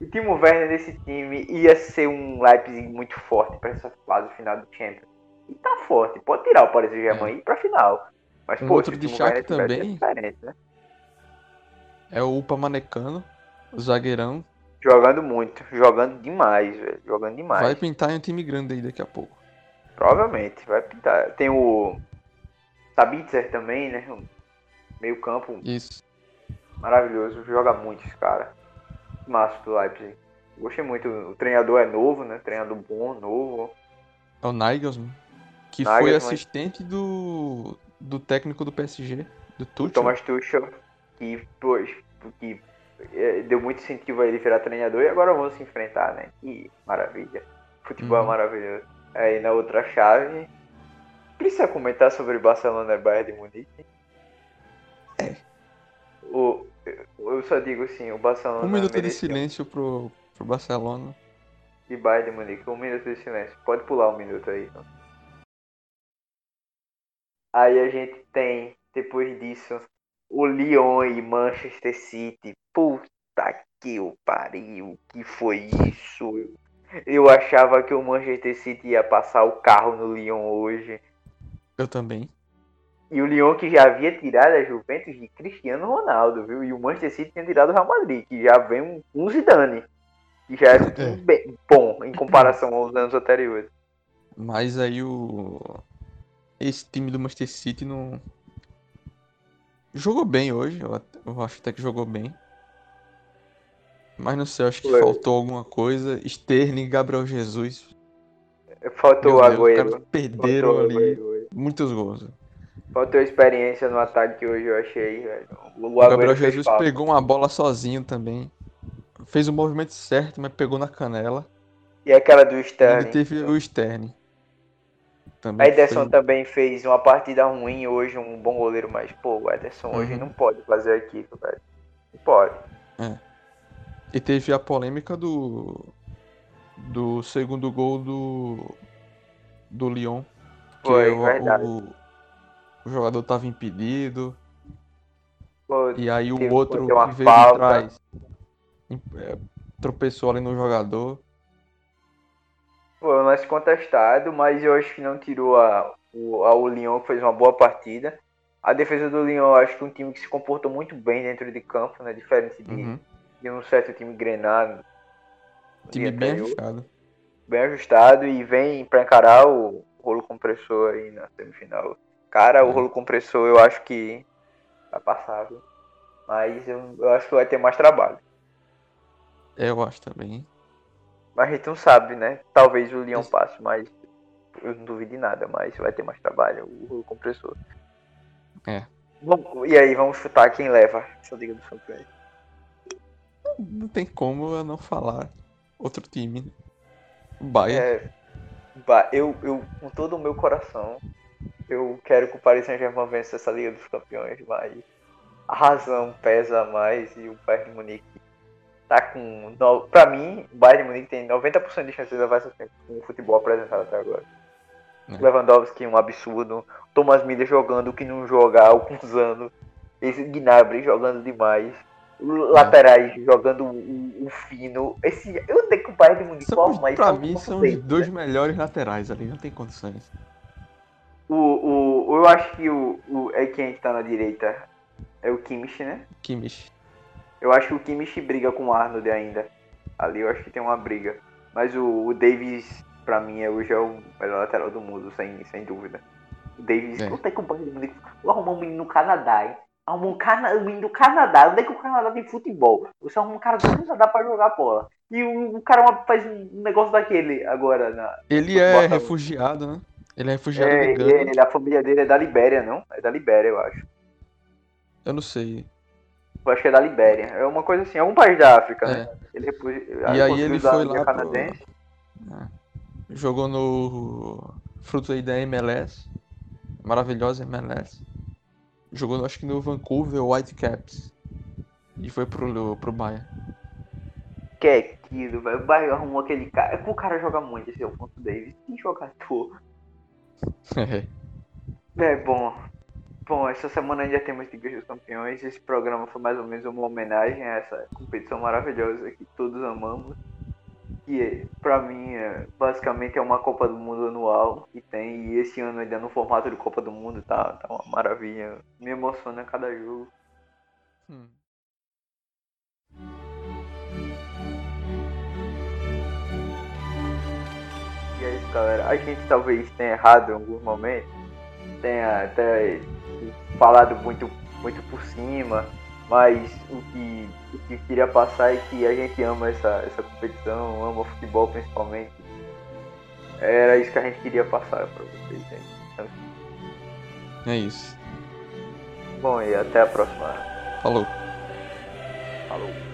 O Timo Werner desse time ia ser um Leipzig muito forte pra essa fase final do Champions. E tá forte, pode tirar o Paris Saint-Germain e ir pra final. Mas, Um pô, outro é também. né? É o Upamecano, o zagueirão. Jogando muito, jogando demais, velho. Jogando demais. Vai pintar em um time grande aí daqui a pouco. Provavelmente, vai pintar. Tem o Sabitzer também, né? Meio campo Isso. maravilhoso, joga muito esse cara. Massa do Leipzig. Gostei muito. O treinador é novo, né? Treinador bom, novo. É o Nagelsmann, que foi Nagelsmann. assistente do, do técnico do PSG, do O Tuchel. Thomas Tuchel, que, pois, que é, deu muito incentivo a ele virar treinador e agora vão se enfrentar, né? Que maravilha. Futebol é Uhum. maravilhoso. Aí na outra chave. Precisa comentar sobre Barcelona e Bayern de Munique? É. O, eu só digo assim, o Barcelona. Um minuto de merecia- silêncio pro, pro Barcelona. de Bayern de Munique. Um minuto de silêncio. Pode pular um minuto aí. então. Aí a gente tem, depois disso, o Lyon e Manchester City. Puta que o pariu. Que foi isso? Eu achava que o Manchester City ia passar o carro no Lyon hoje. Eu também. E o Lyon que já havia tirado a Juventus de Cristiano Ronaldo, viu? E o Manchester City tinha tirado o Real Madrid, que já vem um, um Zidane. Que já é É. bem bom em comparação aos anos anteriores. Mas aí o. Esse time do Manchester City não. Jogou bem hoje, eu, at- eu acho até que jogou bem. Mas não sei, acho que Foi. faltou alguma coisa. Sterling Gabriel Jesus. Faltou Meu o Agüero. perderam Faltou ali Agüero hoje. muitos gols. Faltou experiência no ataque hoje, eu achei, velho. O O Gabriel Jesus falta. pegou uma bola sozinho também. Fez o movimento certo, mas pegou na canela. E aquela do Sterling. teve o Sterling. Também A Ederson também fez uma partida ruim hoje, um bom goleiro, mas, pô, o Ederson hoje Uhum. não pode fazer aquilo, velho. Não pode. E teve a polêmica do. Do segundo gol do. Do Lyon. Que Foi, o, verdade. o, o jogador tava impedido. Pô, E aí o outro que veio falta. de trás é, tropeçou ali no jogador. Foi um lance contestado, mas eu acho que não tirou a, o, a, o Lyon, que fez uma boa partida. A defesa do Lyon, eu acho que é um time que se comportou muito bem dentro de campo, né? Diferente de, Uhum. de um certo time grenado. Time bem anterior. ajustado. bem ajustado e vem pra encarar o rolo compressor aí na semifinal. Cara, o rolo compressor eu acho que passar, viu? Mas eu, eu acho que vai ter mais trabalho. Eu acho também. Mas a gente não sabe, né? Talvez o Esse- passe, mas eu não duvido de nada, mas vai ter mais trabalho o, o compressor. É. Bom, e aí, vamos chutar quem leva essa Liga dos Campeões. Não tem como eu não falar outro time. Bayern. É, eu, eu, com todo o meu coração, eu quero que o Paris Saint-Germain vença essa Liga dos Campeões, mas a razão pesa mais e o Bayern de Munique tá com. No, pra mim, o Bayern de Munique tem 90% de chance de levar essa com o futebol apresentado até agora. É. Lewandowski, um absurdo. Thomas Miller jogando o que não joga há alguns anos. Esse Gnabry jogando demais. Laterais é. jogando o, o, fino. Esse, eu tenho que o Bayern de Munique são, Pra mim, são os dois né? melhores laterais ali, não tem condições. O, o, eu acho que o, o, é quem tá na direita é o Kimmich, né? Kimmich. Eu acho que o Kimmich briga com o Arnold ainda. Ali eu acho que tem uma briga. Mas o, o Davis, pra mim, é, hoje é o melhor lateral do mundo, sem, sem dúvida. O Davis, é. puta que o Bayern arrumou um menino no Canadá, hein? Arrumou um, cana, um menino do Canadá. Onde é que o Canadá tem futebol? Você arruma um cara do Canadá pra jogar bola. E o, o cara faz um negócio daquele agora. Na, ele é refugiado, né? Ele é refugiado é. Ele, a família dele é da Libéria, não? É da Libéria, eu acho. Eu não sei. Eu acho que é da Libéria. É uma coisa assim, é um país da África, é. né? Ele, e aí ele foi lá canadense. Pro... É. Jogou no Frutos aí da MLS. Maravilhosa MLS. Jogou, acho que no Vancouver Whitecaps. E foi pro, pro Bayern. Que é aquilo, velho. O Bayern arrumou aquele cara. O cara joga muito, esse é o ponto Davis. Que jogador. [laughs] é bom. Bom, essa semana ainda temos Liga dos Campeões. Esse programa foi mais ou menos uma homenagem a essa competição maravilhosa que todos amamos. Que pra mim é, basicamente é uma Copa do Mundo anual que tem. E esse ano ainda no formato de Copa do Mundo tá, tá uma maravilha. Me emociona cada jogo. Hum. E é isso, galera. A gente talvez tenha errado em alguns momentos. Tenha até falado muito, muito por cima, mas o que, o que queria passar é que a gente ama essa, essa competição, ama o futebol principalmente. Era isso que a gente queria passar para vocês. Então, é isso. Bom, e até a próxima. Falou. Falou.